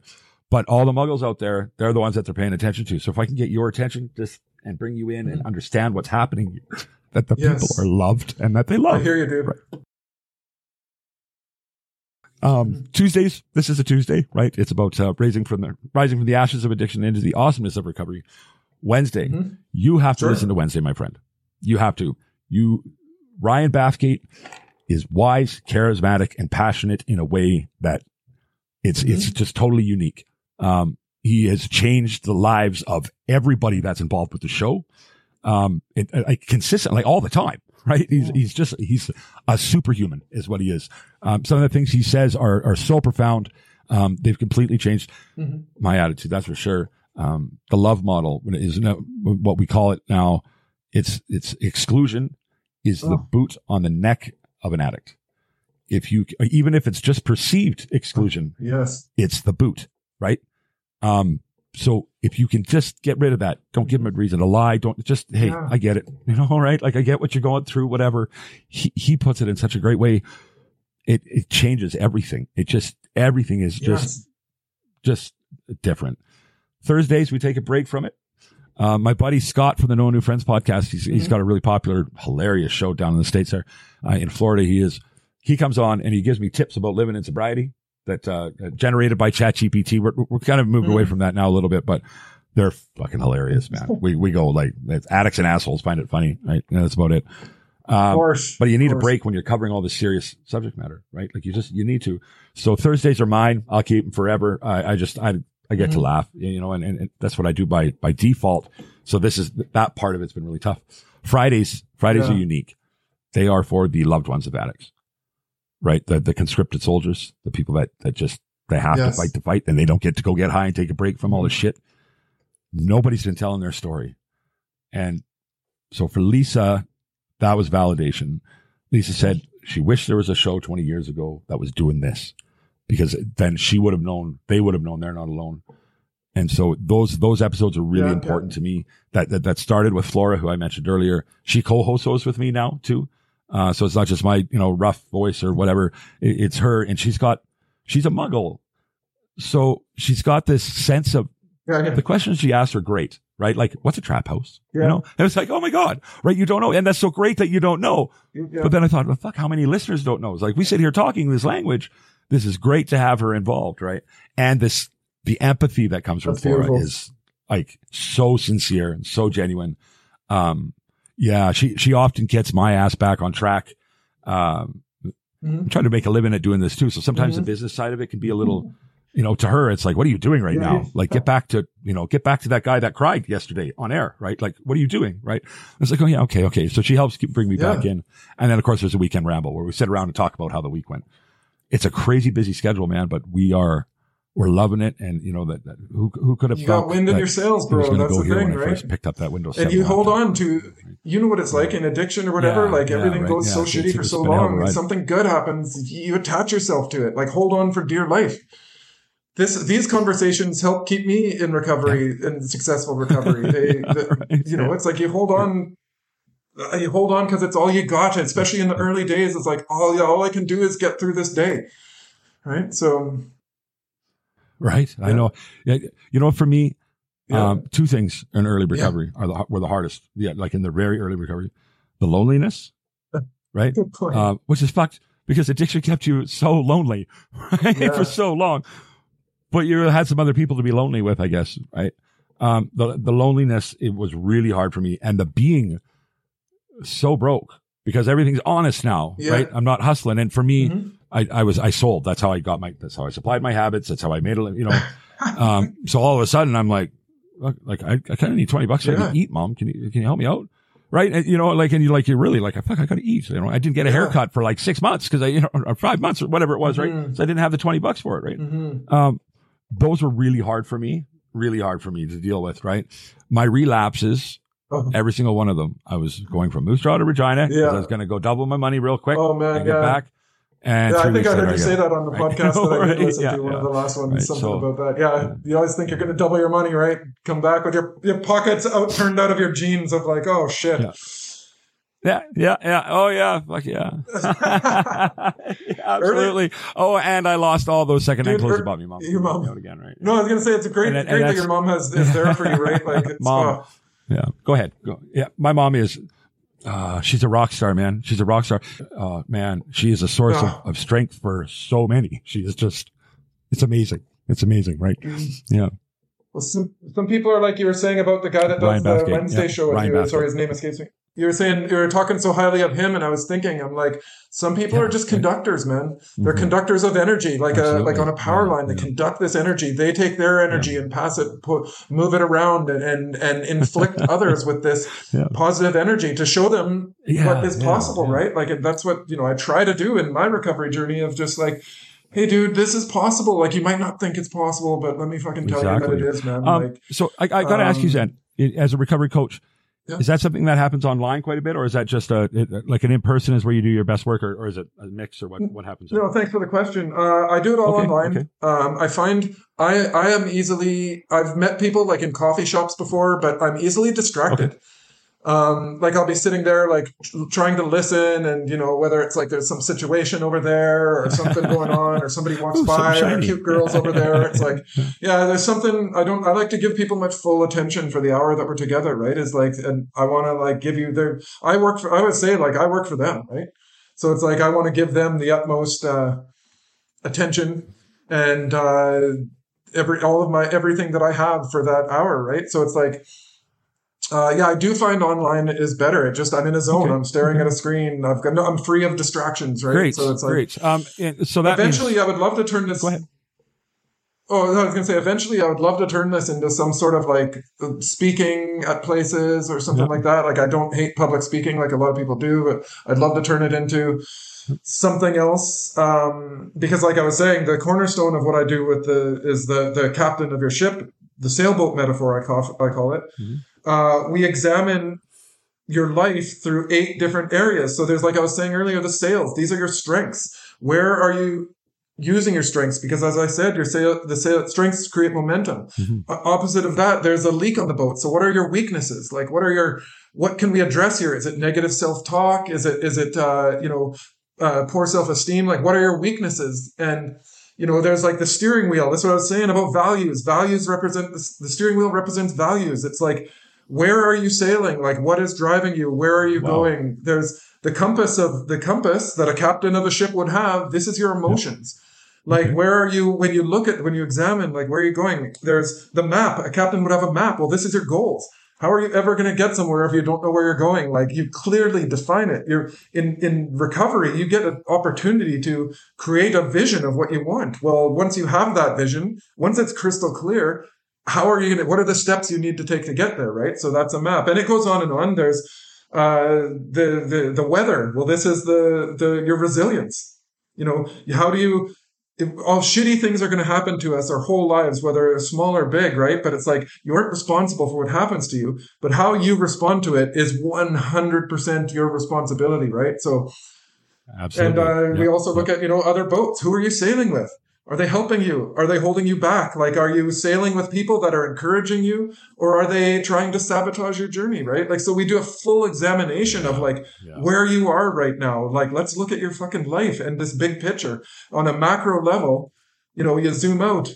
Speaker 3: But all the muggles out there, they're the ones that they're paying attention to. So if I can get your attention just and bring you in and understand what's happening, <laughs> that the
Speaker 1: Mm-hmm. Yes.
Speaker 3: people are loved and that they love.
Speaker 1: I hear you, dude.
Speaker 3: Um, Tuesdays, this is a Tuesday, right? It's about uh, raising from the rising from the ashes of addiction into the awesomeness of recovery. Wednesday,
Speaker 1: Mhm.
Speaker 3: you have to
Speaker 1: Sure.
Speaker 3: listen to Wednesday, my friend. You have to. You, Ryan Bathgate is wise, charismatic, and passionate in a way that it's it's just totally unique. Um, he has changed the lives of everybody that's involved with the show. Um, it, I consistent, like all the time, <laughs> right? He's, he's just, he's a superhuman is what he is. Um, some of the things he says are, are so profound. Um, they've completely changed
Speaker 1: Mhm.
Speaker 3: my attitude. That's for sure. Um, the love model is what we call it now. It's, it's exclusion is the
Speaker 1: Oh.
Speaker 3: boot on the neck of an addict. If you, even if it's just perceived exclusion,
Speaker 1: Yes.
Speaker 3: it's the boot, right? Um, so if you can just get rid of that, don't give him a reason to lie. Don't just, hey,
Speaker 1: Yeah.
Speaker 3: I get it. <laughs> You know, all right. Like I get what you're going through, whatever. He, he puts it in such a great way. It, it changes everything. It just, everything is just,
Speaker 1: Yes.
Speaker 3: just different. Thursdays, we take a break from it. Uh, my buddy Scott from the No New Friends podcast, he's, he's
Speaker 1: Mhm.
Speaker 3: got a really popular, hilarious show down in the States there. Uh, in Florida, he is, he comes on and he gives me tips about living in sobriety that, uh, generated by ChatGPT. We're, we're kind of moved away
Speaker 1: Mhm.
Speaker 3: from that now a little bit, but they're fucking hilarious, man. <laughs> We, we go like, addicts and assholes find it funny, right? And that's about it.
Speaker 1: Of
Speaker 3: Um,
Speaker 1: course.
Speaker 3: but you need a break when you're covering all this serious subject matter, right? Like you just, you need to. So Thursdays are mine. I'll keep them forever. I, I just, I, I get to
Speaker 1: Mhm.
Speaker 3: laugh, you know, and, and, and that's what I do by, by default. So this is, that part of it's been really tough. Fridays, Fridays
Speaker 1: Yeah.
Speaker 3: are unique. They are for the loved ones of addicts, right? The, the conscripted soldiers, the people that, that just, they have
Speaker 1: Yes.
Speaker 3: to fight to fight and they don't get to go get high and take a break from all the
Speaker 1: Mhm.
Speaker 3: shit. Nobody's been telling their story. And so for Lisa, that was validation. Lisa said she wished there was a show 20 years ago that was doing this because then she would have known, they would have known they're not alone. And so those, those episodes are really
Speaker 1: Yeah,
Speaker 3: important to me that, that, that started with Flora, who I mentioned earlier. She co-hosts those with me now too. Uh, so it's not just my, you know, rough voice or whatever. It- it's her and she's got, she's a muggle. So she's got this sense of
Speaker 1: Yeah, yeah.
Speaker 3: the questions she asked are great, right? Like, what's a trap house? You know, and it's like, oh my God, right? You don't know. And that's so great that you don't know.
Speaker 1: Yeah.
Speaker 3: But then I thought, well, fuck, how many listeners don't know? It's like, we sit here talking this language. This is great to have her involved, right? And this, the empathy that comes from
Speaker 1: That's
Speaker 3: Flora
Speaker 1: beautiful.
Speaker 3: is like so sincere and so genuine. Um, yeah, she, she often gets my ass back on track. Um,
Speaker 1: Mhm.
Speaker 3: I'm trying to make a living at doing this too. So sometimes the
Speaker 1: Mhm.
Speaker 3: business side of it can be a little, you know, to her, it's like, what are you doing right now? Like, get back to, you know, get back to that guy that cried yesterday on air, right? Like, what are you doing? Right. It's like, oh yeah, okay, okay. So she helps keep, bring me
Speaker 1: Yeah.
Speaker 3: back in. And then of course there's a weekend ramble where we sit around and talk about how the week went. It's a crazy busy schedule, man, but we are, we're loving it. And you know, that, that who, who could have
Speaker 1: You got wind in your sails, bro. That's the thing,
Speaker 3: when I
Speaker 1: right?
Speaker 3: first picked up that Windows
Speaker 1: and you hold on to you know what it's like in addiction or whatever
Speaker 3: Yeah,
Speaker 1: like
Speaker 3: yeah,
Speaker 1: everything
Speaker 3: right,
Speaker 1: goes
Speaker 3: yeah.
Speaker 1: so shitty for so
Speaker 3: been a hell of a
Speaker 1: long when something good happens you attach yourself to it. Like hold on for dear life. This these conversations help keep me in recovery and successful recovery. <laughs> They the,
Speaker 3: Right,
Speaker 1: you know it's like you hold on uh, you hold on because it's all you got especially in the early days. It's like all, all i can do is get through this day right? So
Speaker 3: Right. I know. You know, for me,
Speaker 1: yeah
Speaker 3: Um, two things in early recovery are the were the hardest. Yeah, like in the very early recovery, the loneliness, <laughs> right?
Speaker 1: good point
Speaker 3: Uh, which is fucked because addiction kept you so lonely <laughs> right?
Speaker 1: Yeah.
Speaker 3: for so long. But you had some other people to be lonely with, I guess, right? Um, the the loneliness it was really hard for me, and the being so broke because everything's honest now,
Speaker 1: Yeah.
Speaker 3: right? I'm not hustling, and for me,
Speaker 1: Mhm.
Speaker 3: I, I was I sold. That's how I got my. That's how I supplied my habits. That's how I made it. You know. <laughs> um, so all of a sudden, I'm like, look, like I, I kind of need twenty bucks so I
Speaker 1: Yeah.
Speaker 3: can eat, mom. Can you can you help me out? Right? And, you know, like and you like you're really like fuck. I got to eat. You know, I didn't get a
Speaker 1: Yeah.
Speaker 3: haircut for like six months because I you know or five months or whatever it was, right?
Speaker 1: Mhm.
Speaker 3: So I didn't have the twenty bucks for it, right?
Speaker 1: Mhm.
Speaker 3: Um, those were really hard for me. Really hard for me to deal with. Right? My relapses.
Speaker 1: Oh.
Speaker 3: Every single one of them. I was going from Moose Jaw to Regina.
Speaker 1: Yeah.
Speaker 3: I was going to go double my money real quick.
Speaker 1: Oh, man,
Speaker 3: and get
Speaker 1: yeah.
Speaker 3: back. And
Speaker 1: yeah, I think I heard you say that on the
Speaker 3: Right. <laughs>
Speaker 1: podcast that I did listen
Speaker 3: yeah,
Speaker 1: to. One
Speaker 3: yeah.
Speaker 1: of the last ones,
Speaker 3: Right,
Speaker 1: something
Speaker 3: so-
Speaker 1: about that. Yeah, you always think you're going to double your money, right? Come back with your your pockets out turned out of your jeans of like, oh shit.
Speaker 3: Yeah. Yeah, yeah, yeah. Oh, yeah. Fuck yeah. <laughs> <laughs> Absolutely. Oh, and I lost all those second-hand
Speaker 1: Dude,
Speaker 3: clothes
Speaker 1: er-
Speaker 3: you bought me, mom.
Speaker 1: your mom-
Speaker 3: out again, right?
Speaker 1: No, I was gonna say it's a great,
Speaker 3: And that-
Speaker 1: great
Speaker 3: and
Speaker 1: that your mom has is there for you, right? Like, it's,
Speaker 3: Mom.
Speaker 1: oh,
Speaker 3: Yeah. Go ahead. Go. Yeah. My mom is. Uh, she's a rock star, man. She's a rock star. Uh, man, she is a source
Speaker 1: Ah.
Speaker 3: of, of strength for so many. She is just, it's amazing. It's amazing, right? Yeah.
Speaker 1: well, some some people are like you were saying about the guy that does
Speaker 3: Ryan
Speaker 1: the
Speaker 3: Bathgate,
Speaker 1: Wednesday
Speaker 3: yeah,
Speaker 1: show with
Speaker 3: Ryan
Speaker 1: you.
Speaker 3: Bathgate.
Speaker 1: Sorry, his name escapes me. You were saying you were talking so highly of him, and I was thinking, I'm like, some people
Speaker 3: Yeah,
Speaker 1: are just conductors, man. They're
Speaker 3: Mhm.
Speaker 1: conductors of energy, like a like on a power
Speaker 3: Yeah,
Speaker 1: line. They
Speaker 3: yeah.
Speaker 1: conduct this energy. They take their energy and pass it, put, move it around, and and, inflict <laughs> others with this positive energy to show them what is possible, right? Like that's what you know I try to do in my recovery journey of just like. Hey, dude, this is possible. Like, you might not think it's possible, but let me fucking tell you
Speaker 3: Exactly.
Speaker 1: that it is, man.
Speaker 3: Um,
Speaker 1: like,
Speaker 3: so I, I got to ask you,
Speaker 1: um,
Speaker 3: Zan, as a recovery coach,
Speaker 1: Yeah.
Speaker 3: Is that something that happens online quite a bit, or is that just a it- like an in person is where you do your best work, or, or is it a mix, or what what happens?
Speaker 1: No, thanks for the question. Uh, I do it all
Speaker 3: Okay,
Speaker 1: online.
Speaker 3: okay.
Speaker 1: Um, I find I I am easily. I've met people like in coffee shops before, but I'm easily distracted. Um, like I'll be sitting there, like trying to listen, and you know whether it's like there's some situation over there or something going on, or somebody walks <laughs>
Speaker 3: Ooh,
Speaker 1: by, or cute girls over there. It's like, <laughs> yeah, there's something I don't. I like to give people my full attention for the hour that we're together. Right? Is like, and I want to like give you their. I work for. I would say like I work for them. Right? So it's like I want to give them the utmost uh, attention and uh, every all of my everything that I have for that hour, right? So it's like, uh, yeah, I do find online is better. It just I'm in a zone.
Speaker 3: Okay.
Speaker 1: I'm staring at a screen. I've got no, I'm free of distractions, right?
Speaker 3: Great,
Speaker 1: So it's like
Speaker 3: great. Um, so that means-
Speaker 1: eventually I would love to turn this.
Speaker 3: Go ahead.
Speaker 1: Oh, I was going to say, eventually I would love to turn this into some sort of like speaking at places or something
Speaker 3: Yeah.
Speaker 1: like that. Like, I don't hate public speaking like a lot of people do, but I'd love to turn it into something else. Um, because, like I was saying, the cornerstone of what I do with the is the the captain of your ship, the sailboat metaphor, I call, I call it.
Speaker 3: Mhm.
Speaker 1: Uh, we examine your life through eight different areas. So there's, like I was saying earlier, the sails. These are your strengths. Where are you using your strengths? Because as I said, your sail, the sail, strengths create momentum.
Speaker 3: Mhm.
Speaker 1: O- opposite of that, there's a leak on the boat. So what are your weaknesses? Like, what are your, what can we address here? Is it negative self-talk? Is it, is it, uh, you know, uh, poor self-esteem? Like, what are your weaknesses? And, you know, there's like the steering wheel. That's what I was saying about values. Values represent, the steering wheel represents values. It's like, where are you sailing? Like, what is driving you? Where are you
Speaker 3: Wow.
Speaker 1: going? There's the compass of the compass that a captain of a ship would have. This is your emotions. Like,
Speaker 3: Okay.
Speaker 1: where are you when you look at, when you examine, like, where are you going? There's the map. A captain would have a map. Well, this is your goals. How are you ever going to get somewhere if you don't know where you're going? Like, you clearly define it. You're in, in recovery, you get an opportunity to create a vision of what you want. Well, once you have that vision, once it's crystal clear, how are you going to, what are the steps you need to take to get there, right? So that's a map. And it goes on and on. There's, uh, the, the, the weather. Well, this is the, the, your resilience. You know, how do you, if all shitty things are going to happen to us our whole lives, whether small or big, right? But it's like you aren't responsible for what happens to you, but how you respond to it is 100% your responsibility, right? So,
Speaker 3: Absolutely.
Speaker 1: and uh, we also look at, you know, other boats. Who are you sailing with? Are they helping you? Are they holding you back? Like, are you sailing with people that are encouraging you or are they trying to sabotage your journey, right? Like, so we do a full examination of like
Speaker 3: Yeah.
Speaker 1: where you are right now. Like, let's look at your fucking life and this big picture on a macro level. You know, you zoom out.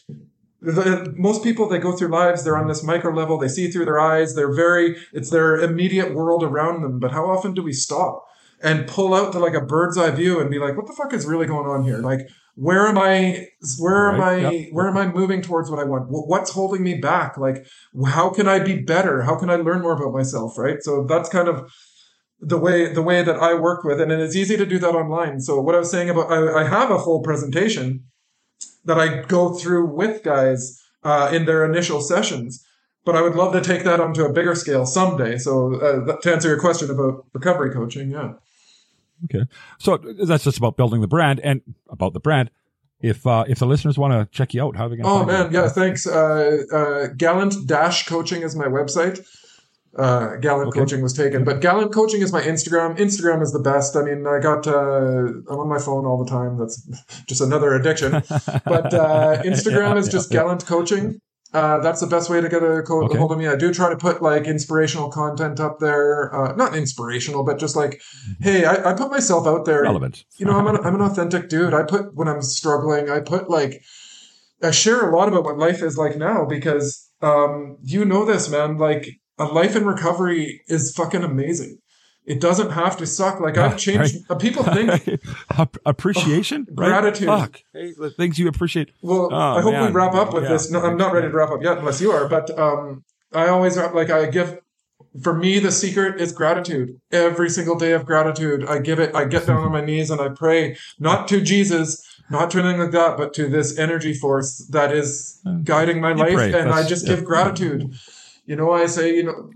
Speaker 1: The, most people they go through lives they're on this micro level they see through their eyes they're very it's their immediate world around them but how often do we stop and pull out to like a bird's eye view and be like what the fuck is really going on here like where am i where am
Speaker 3: Right,
Speaker 1: i
Speaker 3: yep.
Speaker 1: where am i moving towards what i want what's holding me back like how can i be better how can i learn more about myself right so that's kind of the way the way that i work with it and it's easy to do that online so what i was saying about i, I have a full presentation that I go through with guys uh, in their initial sessions. But I would love to take that onto a bigger scale someday. So uh, to answer your question about recovery coaching, yeah.
Speaker 3: Okay. So that's just about building the brand and about the brand. If uh, if the listeners want to check you out, how are they going to
Speaker 1: Oh man,
Speaker 3: you?
Speaker 1: yeah, thanks. Uh, uh, Gallant Dash Coaching is my website. Uh, Gallant
Speaker 3: Okay.
Speaker 1: Coaching was taken, but Gallant Coaching is my Instagram. Instagram is the best. I mean, I got uh, I'm on my phone all the time. That's <laughs> just another addiction. But uh, Instagram
Speaker 3: Yeah,
Speaker 1: is just <laughs>
Speaker 3: yeah.
Speaker 1: Gallant Coaching. Uh, that's the best way to get a co-
Speaker 3: Okay.
Speaker 1: hold of me. I do try to put like inspirational content up there. Uh, not inspirational, but just like, hey, I, I put myself out there
Speaker 3: relevant.
Speaker 1: you know, I'm an, I'm an authentic dude. I put when I'm struggling, I put like, I share a lot about what life is like now because, um, you know this, man. Like a life in recovery is fucking amazing. It doesn't have to suck. Like I've changed. uh, People think. <laughs>
Speaker 3: Ap- appreciation, right?
Speaker 1: Gratitude.
Speaker 3: Fuck. Hey, the things you appreciate.
Speaker 1: Well,
Speaker 3: Oh,
Speaker 1: I hope we wrap up with
Speaker 3: Yeah.
Speaker 1: this. No, I'm not ready to wrap up yet, unless you are. But um, I always like I give. For me, the secret is gratitude. Every single day of gratitude, I give it. I get down on my <laughs> knees and I pray, not to Jesus, not to anything like that, but to this energy force that is guiding my
Speaker 3: You
Speaker 1: life,
Speaker 3: pray.
Speaker 1: and I just
Speaker 3: yeah.
Speaker 1: give gratitude. You know, I say, you know,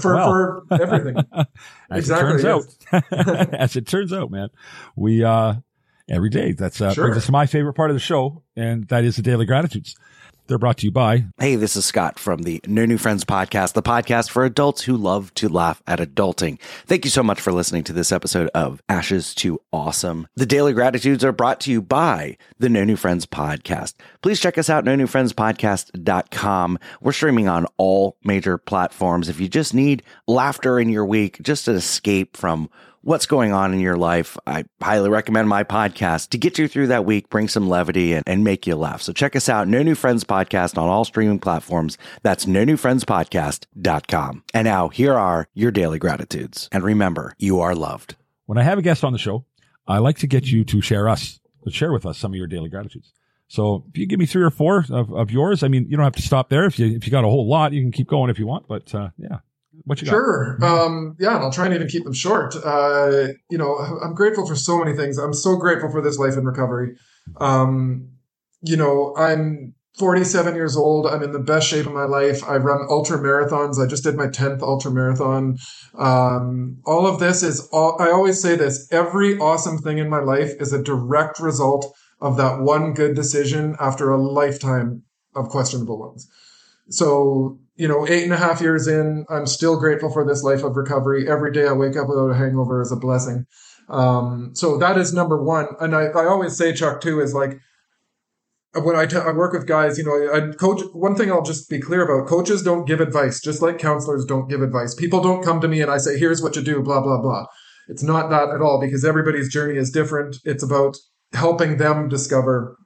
Speaker 1: for
Speaker 3: Well.
Speaker 1: for everything. <laughs>
Speaker 3: As
Speaker 1: Exactly,
Speaker 3: it turns out, <laughs> as it turns out, man, we uh every day that's uh,
Speaker 1: Sure.
Speaker 3: brings us to my favorite part of the show, and that is the daily gratitudes. They're brought to you by.
Speaker 6: Hey, this is Scott from the No New Friends podcast, the podcast for adults who love to laugh at adulting. Thank you so much for listening to this episode of Ashes to Awesome. The daily gratitudes are brought to you by the No New Friends podcast. Please check us out, no new friends podcast.com. We're streaming on all major platforms. If you just need laughter in your week, just an escape from what's going on in your life, I highly recommend my podcast to get you through that week, bring some levity and, and make you laugh. So check us out, No New Friends Podcast on all streaming platforms. That's no new friends podcast.com. And now here are your daily gratitudes. And remember, you are loved.
Speaker 3: When I have a guest on the show, I like to get you to share us, to share with us some of your daily gratitudes. So if you give me three or four of, of yours, I mean, you don't have to stop there. If you, if you got a whole lot, you can keep going if you want, but, uh, yeah. What you got?
Speaker 1: Sure. Um, yeah, and I'll try and even keep them short. Uh, you know, I'm grateful for so many things. I'm so grateful for this life in recovery. Um, you know, I'm 47 years old. I'm in the best shape of my life. I run ultra marathons. I just did my 10th ultra marathon. Um, all of this is all, I always say this every awesome thing in my life is a direct result of that one good decision after a lifetime of questionable ones. So, you know, eight and a half years in, I'm still grateful for this life of recovery. Every day I wake up without a hangover is a blessing. Um, so that is number one. And I, I always say, Chuck, too, is like, when I, t- I work with guys, you know, I coach. One thing I'll just be clear about: coaches don't give advice, just like counselors don't give advice. People don't come to me and I say, "Here's what you do," blah blah blah. It's not that at all because everybody's journey is different. It's about helping them discover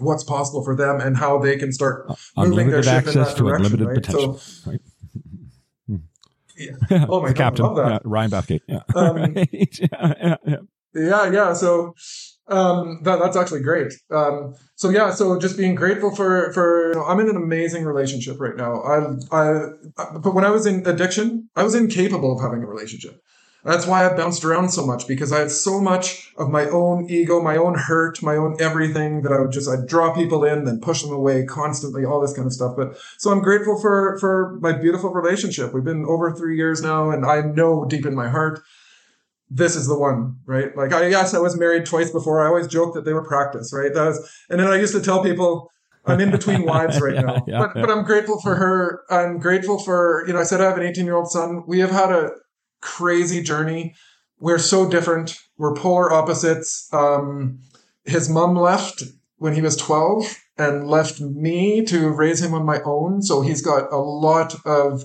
Speaker 1: what's possible for them and how they can start moving their ship in
Speaker 3: access
Speaker 1: that
Speaker 3: to
Speaker 1: direction.
Speaker 3: unlimited
Speaker 1: right?
Speaker 3: potential.
Speaker 1: So,
Speaker 3: right?
Speaker 1: yeah. Oh my <laughs>
Speaker 3: the
Speaker 1: God,
Speaker 3: captain,
Speaker 1: love that.
Speaker 3: yeah, Ryan Bathgate. Yeah.
Speaker 1: Um, <laughs>
Speaker 3: Right. <laughs> yeah, yeah. Yeah,
Speaker 1: yeah. So um, that, that's actually great. Um, so yeah, so just being grateful for for you know, I'm in an amazing relationship right now. I I but when I was in addiction, I was incapable of having a relationship. That's why I bounced around so much because I had so much of my own ego, my own hurt, my own everything that I would just I'd draw people in, then push them away constantly, all this kind of stuff. But so I'm grateful for for my beautiful relationship. We've been over three years now, and I know deep in my heart this is the one, right? Like I yes, I was married twice before. I always joke that they were practice, right? That was, and then I used to tell people I'm in between <laughs> wives right
Speaker 3: Yeah,
Speaker 1: now,
Speaker 3: yeah,
Speaker 1: but
Speaker 3: yeah.
Speaker 1: but I'm grateful for her. I'm grateful for you know. I said I have an 18 year old son. We have had a crazy journey. We're so different. We're polar opposites. Um, his mom left when he was 12 and left me to raise him on my own. So he's got a lot of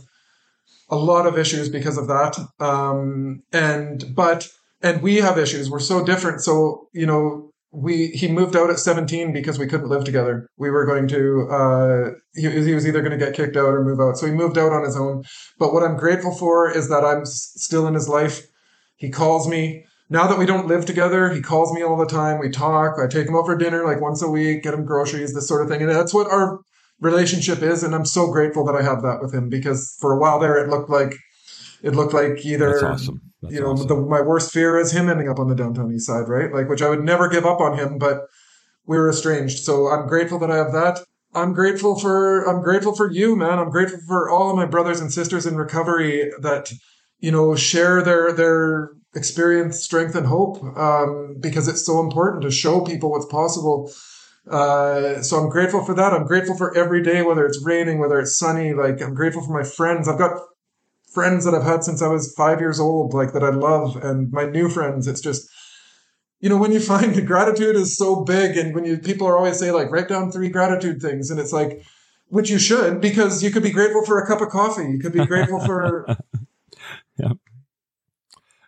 Speaker 1: a lot of issues because of that. Um, and but and we have issues. We're so different. So you know, we he moved out at 17 because we couldn't live together. We were going to uh, he, he was either going to get kicked out or move out. So he moved out on his own. But what I'm grateful for is that I'm still in his life. He calls me. Now that we don't live together, he calls me all the time. We talk. I take him out for dinner like once a week, get him groceries, this sort of thing. And that's what our relationship is. And I'm so grateful that I have that with him because for a while there, it looked like it looked like either
Speaker 3: awesome. That's
Speaker 1: you know,
Speaker 3: awesome.
Speaker 1: the, my worst fear is him ending up on the downtown east side, right? Like, which I would never give up on him, but we were estranged. So I'm grateful that I have that. I'm grateful for, I'm grateful for you, man. I'm grateful for all of my brothers and sisters in recovery that, you know, share their, their experience, strength, and hope, um, because it's so important to show people what's possible. Uh, so I'm grateful for that. I'm grateful for every day, whether it's raining, whether it's sunny. Like I'm grateful for my friends. I've got friends that I've had since I was five years old, like that I love, and my new friends. It's just, you know, when you <laughs> find the gratitude is so big, and when you people are always say like write down three gratitude things, and it's like, which you should because you could be grateful for a cup of coffee, you could be grateful for <laughs> yeah.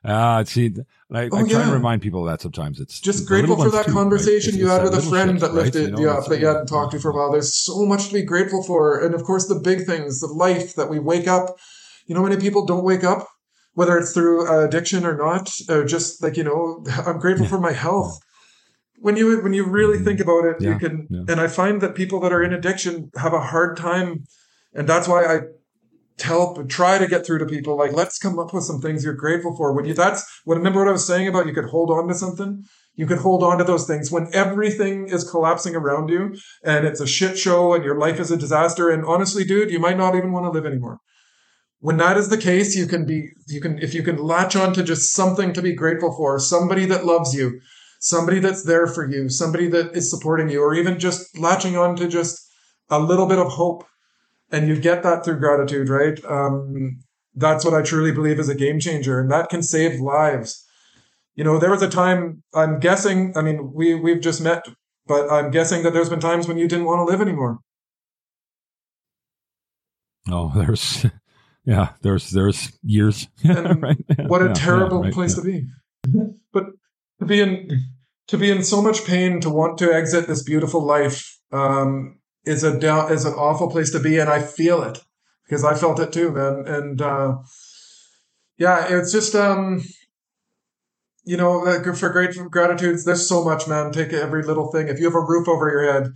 Speaker 3: Ah, see, I, I
Speaker 1: Oh,
Speaker 3: try and
Speaker 1: yeah.
Speaker 3: remind people of that sometimes. It's
Speaker 1: just grateful for that
Speaker 3: too,
Speaker 1: conversation
Speaker 3: It's-
Speaker 1: you had with a friend
Speaker 3: shit,
Speaker 1: that
Speaker 3: right?
Speaker 1: lifted
Speaker 3: You know,
Speaker 1: you up that you hadn't talked to for a while. There's so much to be grateful for, and of course the big things, the life that we wake up. You know, many people don't wake up, whether it's through uh, addiction or not, or just like you know, <laughs> I'm grateful for my health. When you when you really think about it,
Speaker 3: Yeah,
Speaker 1: you can,
Speaker 3: yeah.
Speaker 1: and I find that people that are in addiction have a hard time, and that's why I tell try to get through to people like let's come up with some things you're grateful for. When you that's when remember what i was saying about you could hold on to something? You could hold on to those things. When everything is collapsing around you and it's a shit show and your life is a disaster and honestly dude you might not even want to live anymore when that is the case you can be you can if you can latch on to just something to be grateful for somebody that loves you somebody that's there for you somebody that is supporting you or even just latching on to just a little bit of hope. And you get that through gratitude, right? Um, that's what I truly believe is a game changer, and that can save lives. You know, there was a time I'm guessing. I mean, we we've just met, but I'm guessing that there's been times when you didn't want to live anymore.
Speaker 3: Oh, <laughs> there's, yeah, there's there's years. <laughs> Right?
Speaker 1: what a
Speaker 3: Yeah,
Speaker 1: terrible
Speaker 3: yeah, right,
Speaker 1: place
Speaker 3: yeah.
Speaker 1: to be. <laughs> But to be in to be in so much pain to want to exit this beautiful life um, is a down is an awful place to be, and I feel it because I felt it too, man. And uh, yeah, it's just um, you know, for great gratitudes, there's so much, man. Take every little thing. If you have a roof over your head,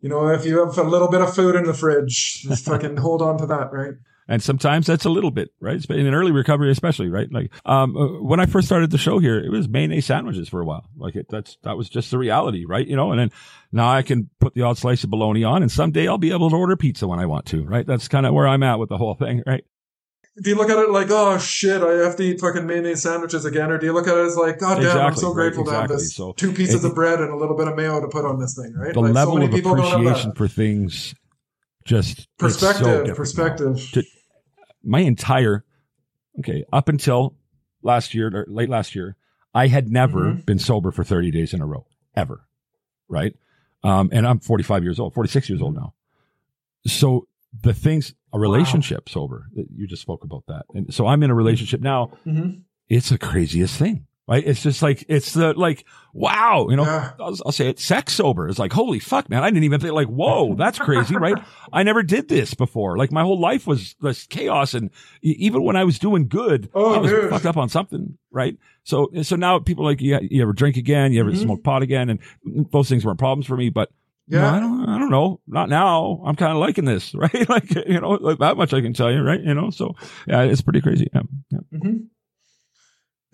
Speaker 1: you know, if you have a little bit of food in the fridge, just <laughs> fucking hold on to that, right?
Speaker 3: And sometimes that's a little bit, right? In an early recovery, especially, right? Like, um, uh, when I first started the show here, it was mayonnaise sandwiches for a while. Like it, that's, that was just the reality, right? You know, and then now I can put the odd slice of bologna on and someday I'll be able to order pizza when I want to, right? That's kind of where I'm at with the whole thing, <laughs> right?
Speaker 1: do you look at it like, oh shit, I have to eat fucking mayonnaise sandwiches again, or do you look at it as like, God damn, I'm
Speaker 3: Exactly,
Speaker 1: so
Speaker 3: right,
Speaker 1: grateful to have this
Speaker 3: So
Speaker 1: two pieces
Speaker 3: it-
Speaker 1: of bread and a little bit of mayo to put on this thing, right?
Speaker 3: The
Speaker 1: like,
Speaker 3: level
Speaker 1: so many
Speaker 3: of
Speaker 1: people don't have
Speaker 3: appreciation for things just it's so
Speaker 1: Perspective, perspective.
Speaker 3: To- my entire okay up until last year or late last year i had never
Speaker 1: Mhm.
Speaker 3: been sober for 30 days in a row ever right? Um, and i'm 45 years old 46 years old now. So the things a relationship sober you just spoke about that. And so i'm in a relationship now.
Speaker 1: Mhm.
Speaker 3: it's the craziest thing right it's just like it's the like wow you know
Speaker 1: Yeah.
Speaker 3: I'll, I'll say it sex sober it's like holy fuck man i didn't even think like whoa that's crazy right i never did this before like my whole life was this chaos and even when i was doing good
Speaker 1: Oh,
Speaker 3: i was
Speaker 1: dude.
Speaker 3: fucked up on something right so so now people like you, you ever drink again you ever
Speaker 1: Mhm.
Speaker 3: smoke pot again and those things weren't problems for me but
Speaker 1: Yeah.
Speaker 3: I don't, I don't know. Not now. I'm kind of liking this, <laughs> right? like, you know, like that much I can tell you, right? You know, so yeah, it's pretty crazy. Yeah. yeah.
Speaker 1: Mhm.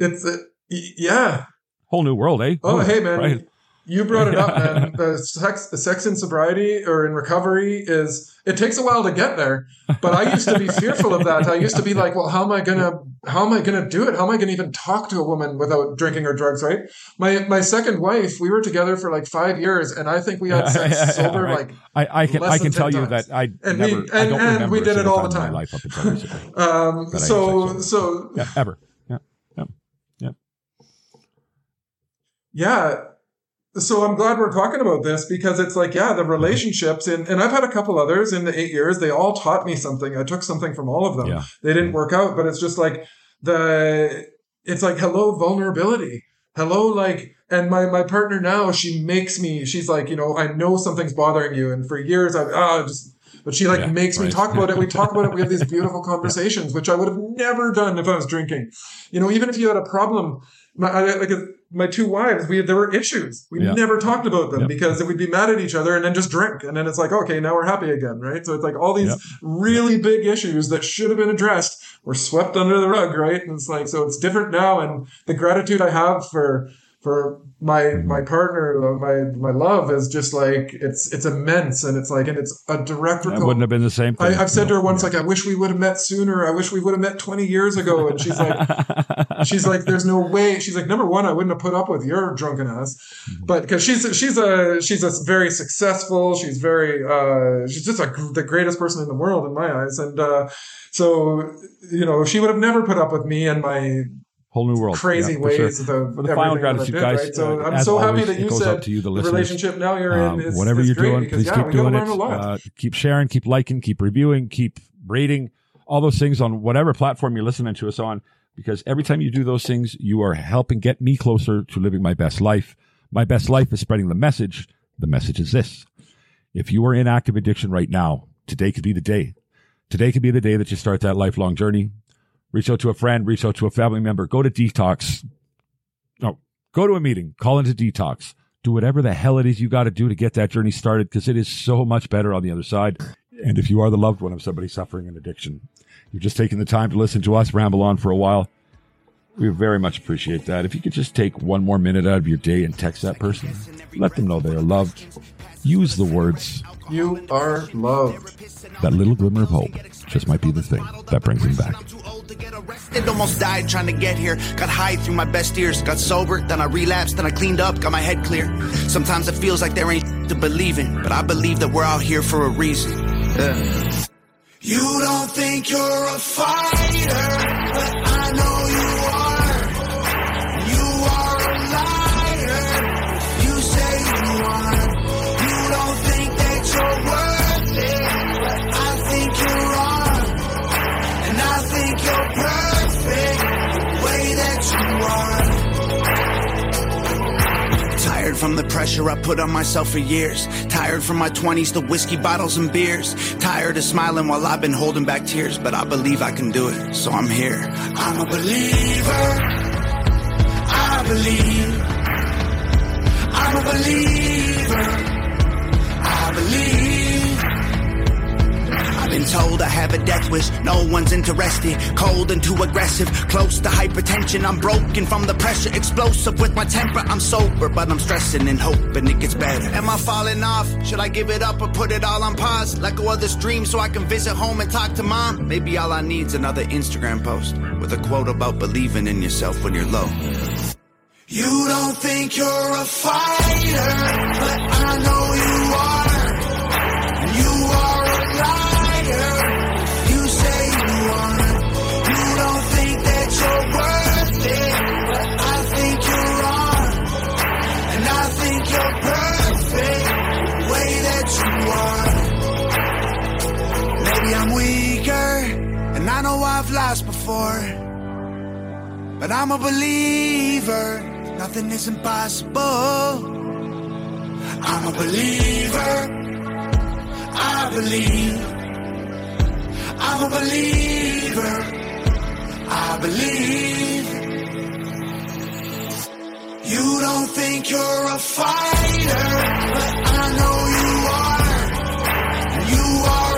Speaker 1: It's uh, yeah.
Speaker 3: Whole new world, eh?
Speaker 1: Oh,
Speaker 3: Ooh,
Speaker 1: hey man,
Speaker 3: right.
Speaker 1: you brought it up, man. <laughs> The sex, the sex in sobriety or in recovery is it takes a while to get there. But I used to be fearful of that. I used to be like, well, how am I gonna, how am I gonna do it? How am I gonna even talk to a woman without drinking or drugs? Right? My my second wife, we were together for like five years, and I think we had sex <laughs> sober
Speaker 3: Right.
Speaker 1: like
Speaker 3: I, I can I can tell
Speaker 1: 10
Speaker 3: you that I
Speaker 1: And
Speaker 3: never
Speaker 1: we-
Speaker 3: I
Speaker 1: and-
Speaker 3: don't
Speaker 1: and
Speaker 3: remember
Speaker 1: we did it all the
Speaker 3: time in
Speaker 1: time.
Speaker 3: my life up until recently.
Speaker 1: um. So so
Speaker 3: Yeah, ever. Yeah.
Speaker 1: so i'm glad we're talking about this because it's like yeah the relationships and, and i've had a couple others in the eight years. They all taught me something. I took something from all of them.
Speaker 3: Yeah.
Speaker 1: they didn't work out but it's just like the it's like hello vulnerability. Hello like and my my partner now she makes me she's like you know i know something's bothering you. And for years i've ah just but she like
Speaker 3: Yeah,
Speaker 1: makes me talk about it. We talk about it. We have these <laughs> beautiful conversations which i would have never done if i was drinking. You know even if you had a problem my I, like my two wives we there were issues we
Speaker 3: Yeah.
Speaker 1: never talked about them
Speaker 3: Yep.
Speaker 1: because we'd be mad at each other and then just drink and then it's like okay now we're happy again right so it's like all these
Speaker 3: Yep.
Speaker 1: really big issues that should have been addressed were swept under the rug right and it's like so it's different now and the gratitude i have for for my
Speaker 3: Mm-hmm.
Speaker 1: my partner my my love is just like it's it's immense and it's like and it's a direct
Speaker 3: That wouldn't have been the same thing.
Speaker 1: I, I've said to her once,
Speaker 3: Yeah.
Speaker 1: like, I wish we would have met sooner. I wish we would have met 20 years ago. And she's like, <laughs> she's like, there's no way. She's like, number one, I wouldn't have put up with your drunken ass,
Speaker 3: Mm-hmm.
Speaker 1: but because she's she's a she's a very successful. She's very uh, she's just a, the greatest person in the world in my eyes. And uh, so you know, she would have never put up with me and my
Speaker 3: whole new world.
Speaker 1: crazy
Speaker 3: Yeah, sure.
Speaker 1: ways. Of
Speaker 3: For the final
Speaker 1: everything that I
Speaker 3: gratitude,
Speaker 1: did,
Speaker 3: guys,
Speaker 1: right? So
Speaker 3: uh,
Speaker 1: I'm so happy that you said
Speaker 3: to you, the
Speaker 1: relationship now you're in
Speaker 3: Um,
Speaker 1: is
Speaker 3: whatever
Speaker 1: is
Speaker 3: you're doing,
Speaker 1: because,
Speaker 3: please
Speaker 1: yeah,
Speaker 3: keep doing it.
Speaker 1: learn a lot.
Speaker 3: Uh, keep sharing, keep liking, keep reviewing, keep rating, all those things on whatever platform you're listening to us on. Because every time you do those things, you are helping get me closer to living my best life. My best life is spreading the message. The message is this. If you are in active addiction right now, today could be the day. Today could be the day that you start that lifelong journey. Reach out to a friend, reach out to a family member, go to detox. No, go to a meeting, call into detox do whatever the hell it is you got to do to get that journey started because it is so much better on the other side. And if you are the loved one of somebody suffering an addiction, you're just taking the time to listen to us ramble on for a while. We very much appreciate that. If you could just take one more minute out of your day and text that person, let them know they are loved. Use the words,
Speaker 1: You are loved.
Speaker 3: that little glimmer of hope just might be the thing that brings them back.
Speaker 2: Too old to get arrested, almost died trying to get here. Got high through my best years, got sober, then I relapsed, then I cleaned up, got my head clear. Sometimes it feels like there ain't to believing, but I believe that we're out here for a reason. Yeah. You don't think you're a fighter, from the pressure I put on myself for years. Tired from my 20s, the whiskey bottles and beers. Tired of smiling while I've been holding back tears, but I believe I can do it, so I'm here. I'm a believer. I believe. I'm a believer. Been told I have a death wish, no one's interested. Cold and too aggressive, close to hypertension. I'm broken from the pressure, explosive with my temper. I'm sober, but I'm stressing and hoping it gets better. Am I falling off? Should I give it up or put it all on pause? Let go of this dream so I can visit home and talk to mom? Maybe all I need's another Instagram post with a quote about believing in yourself when you're low. You don't think you're a fighter, but I know you know I've lost before. But I'm a believer. Nothing is impossible. I'm a believer. I believe. I'm a believer. I believe. You don't think you're a fighter, but I know you are. You are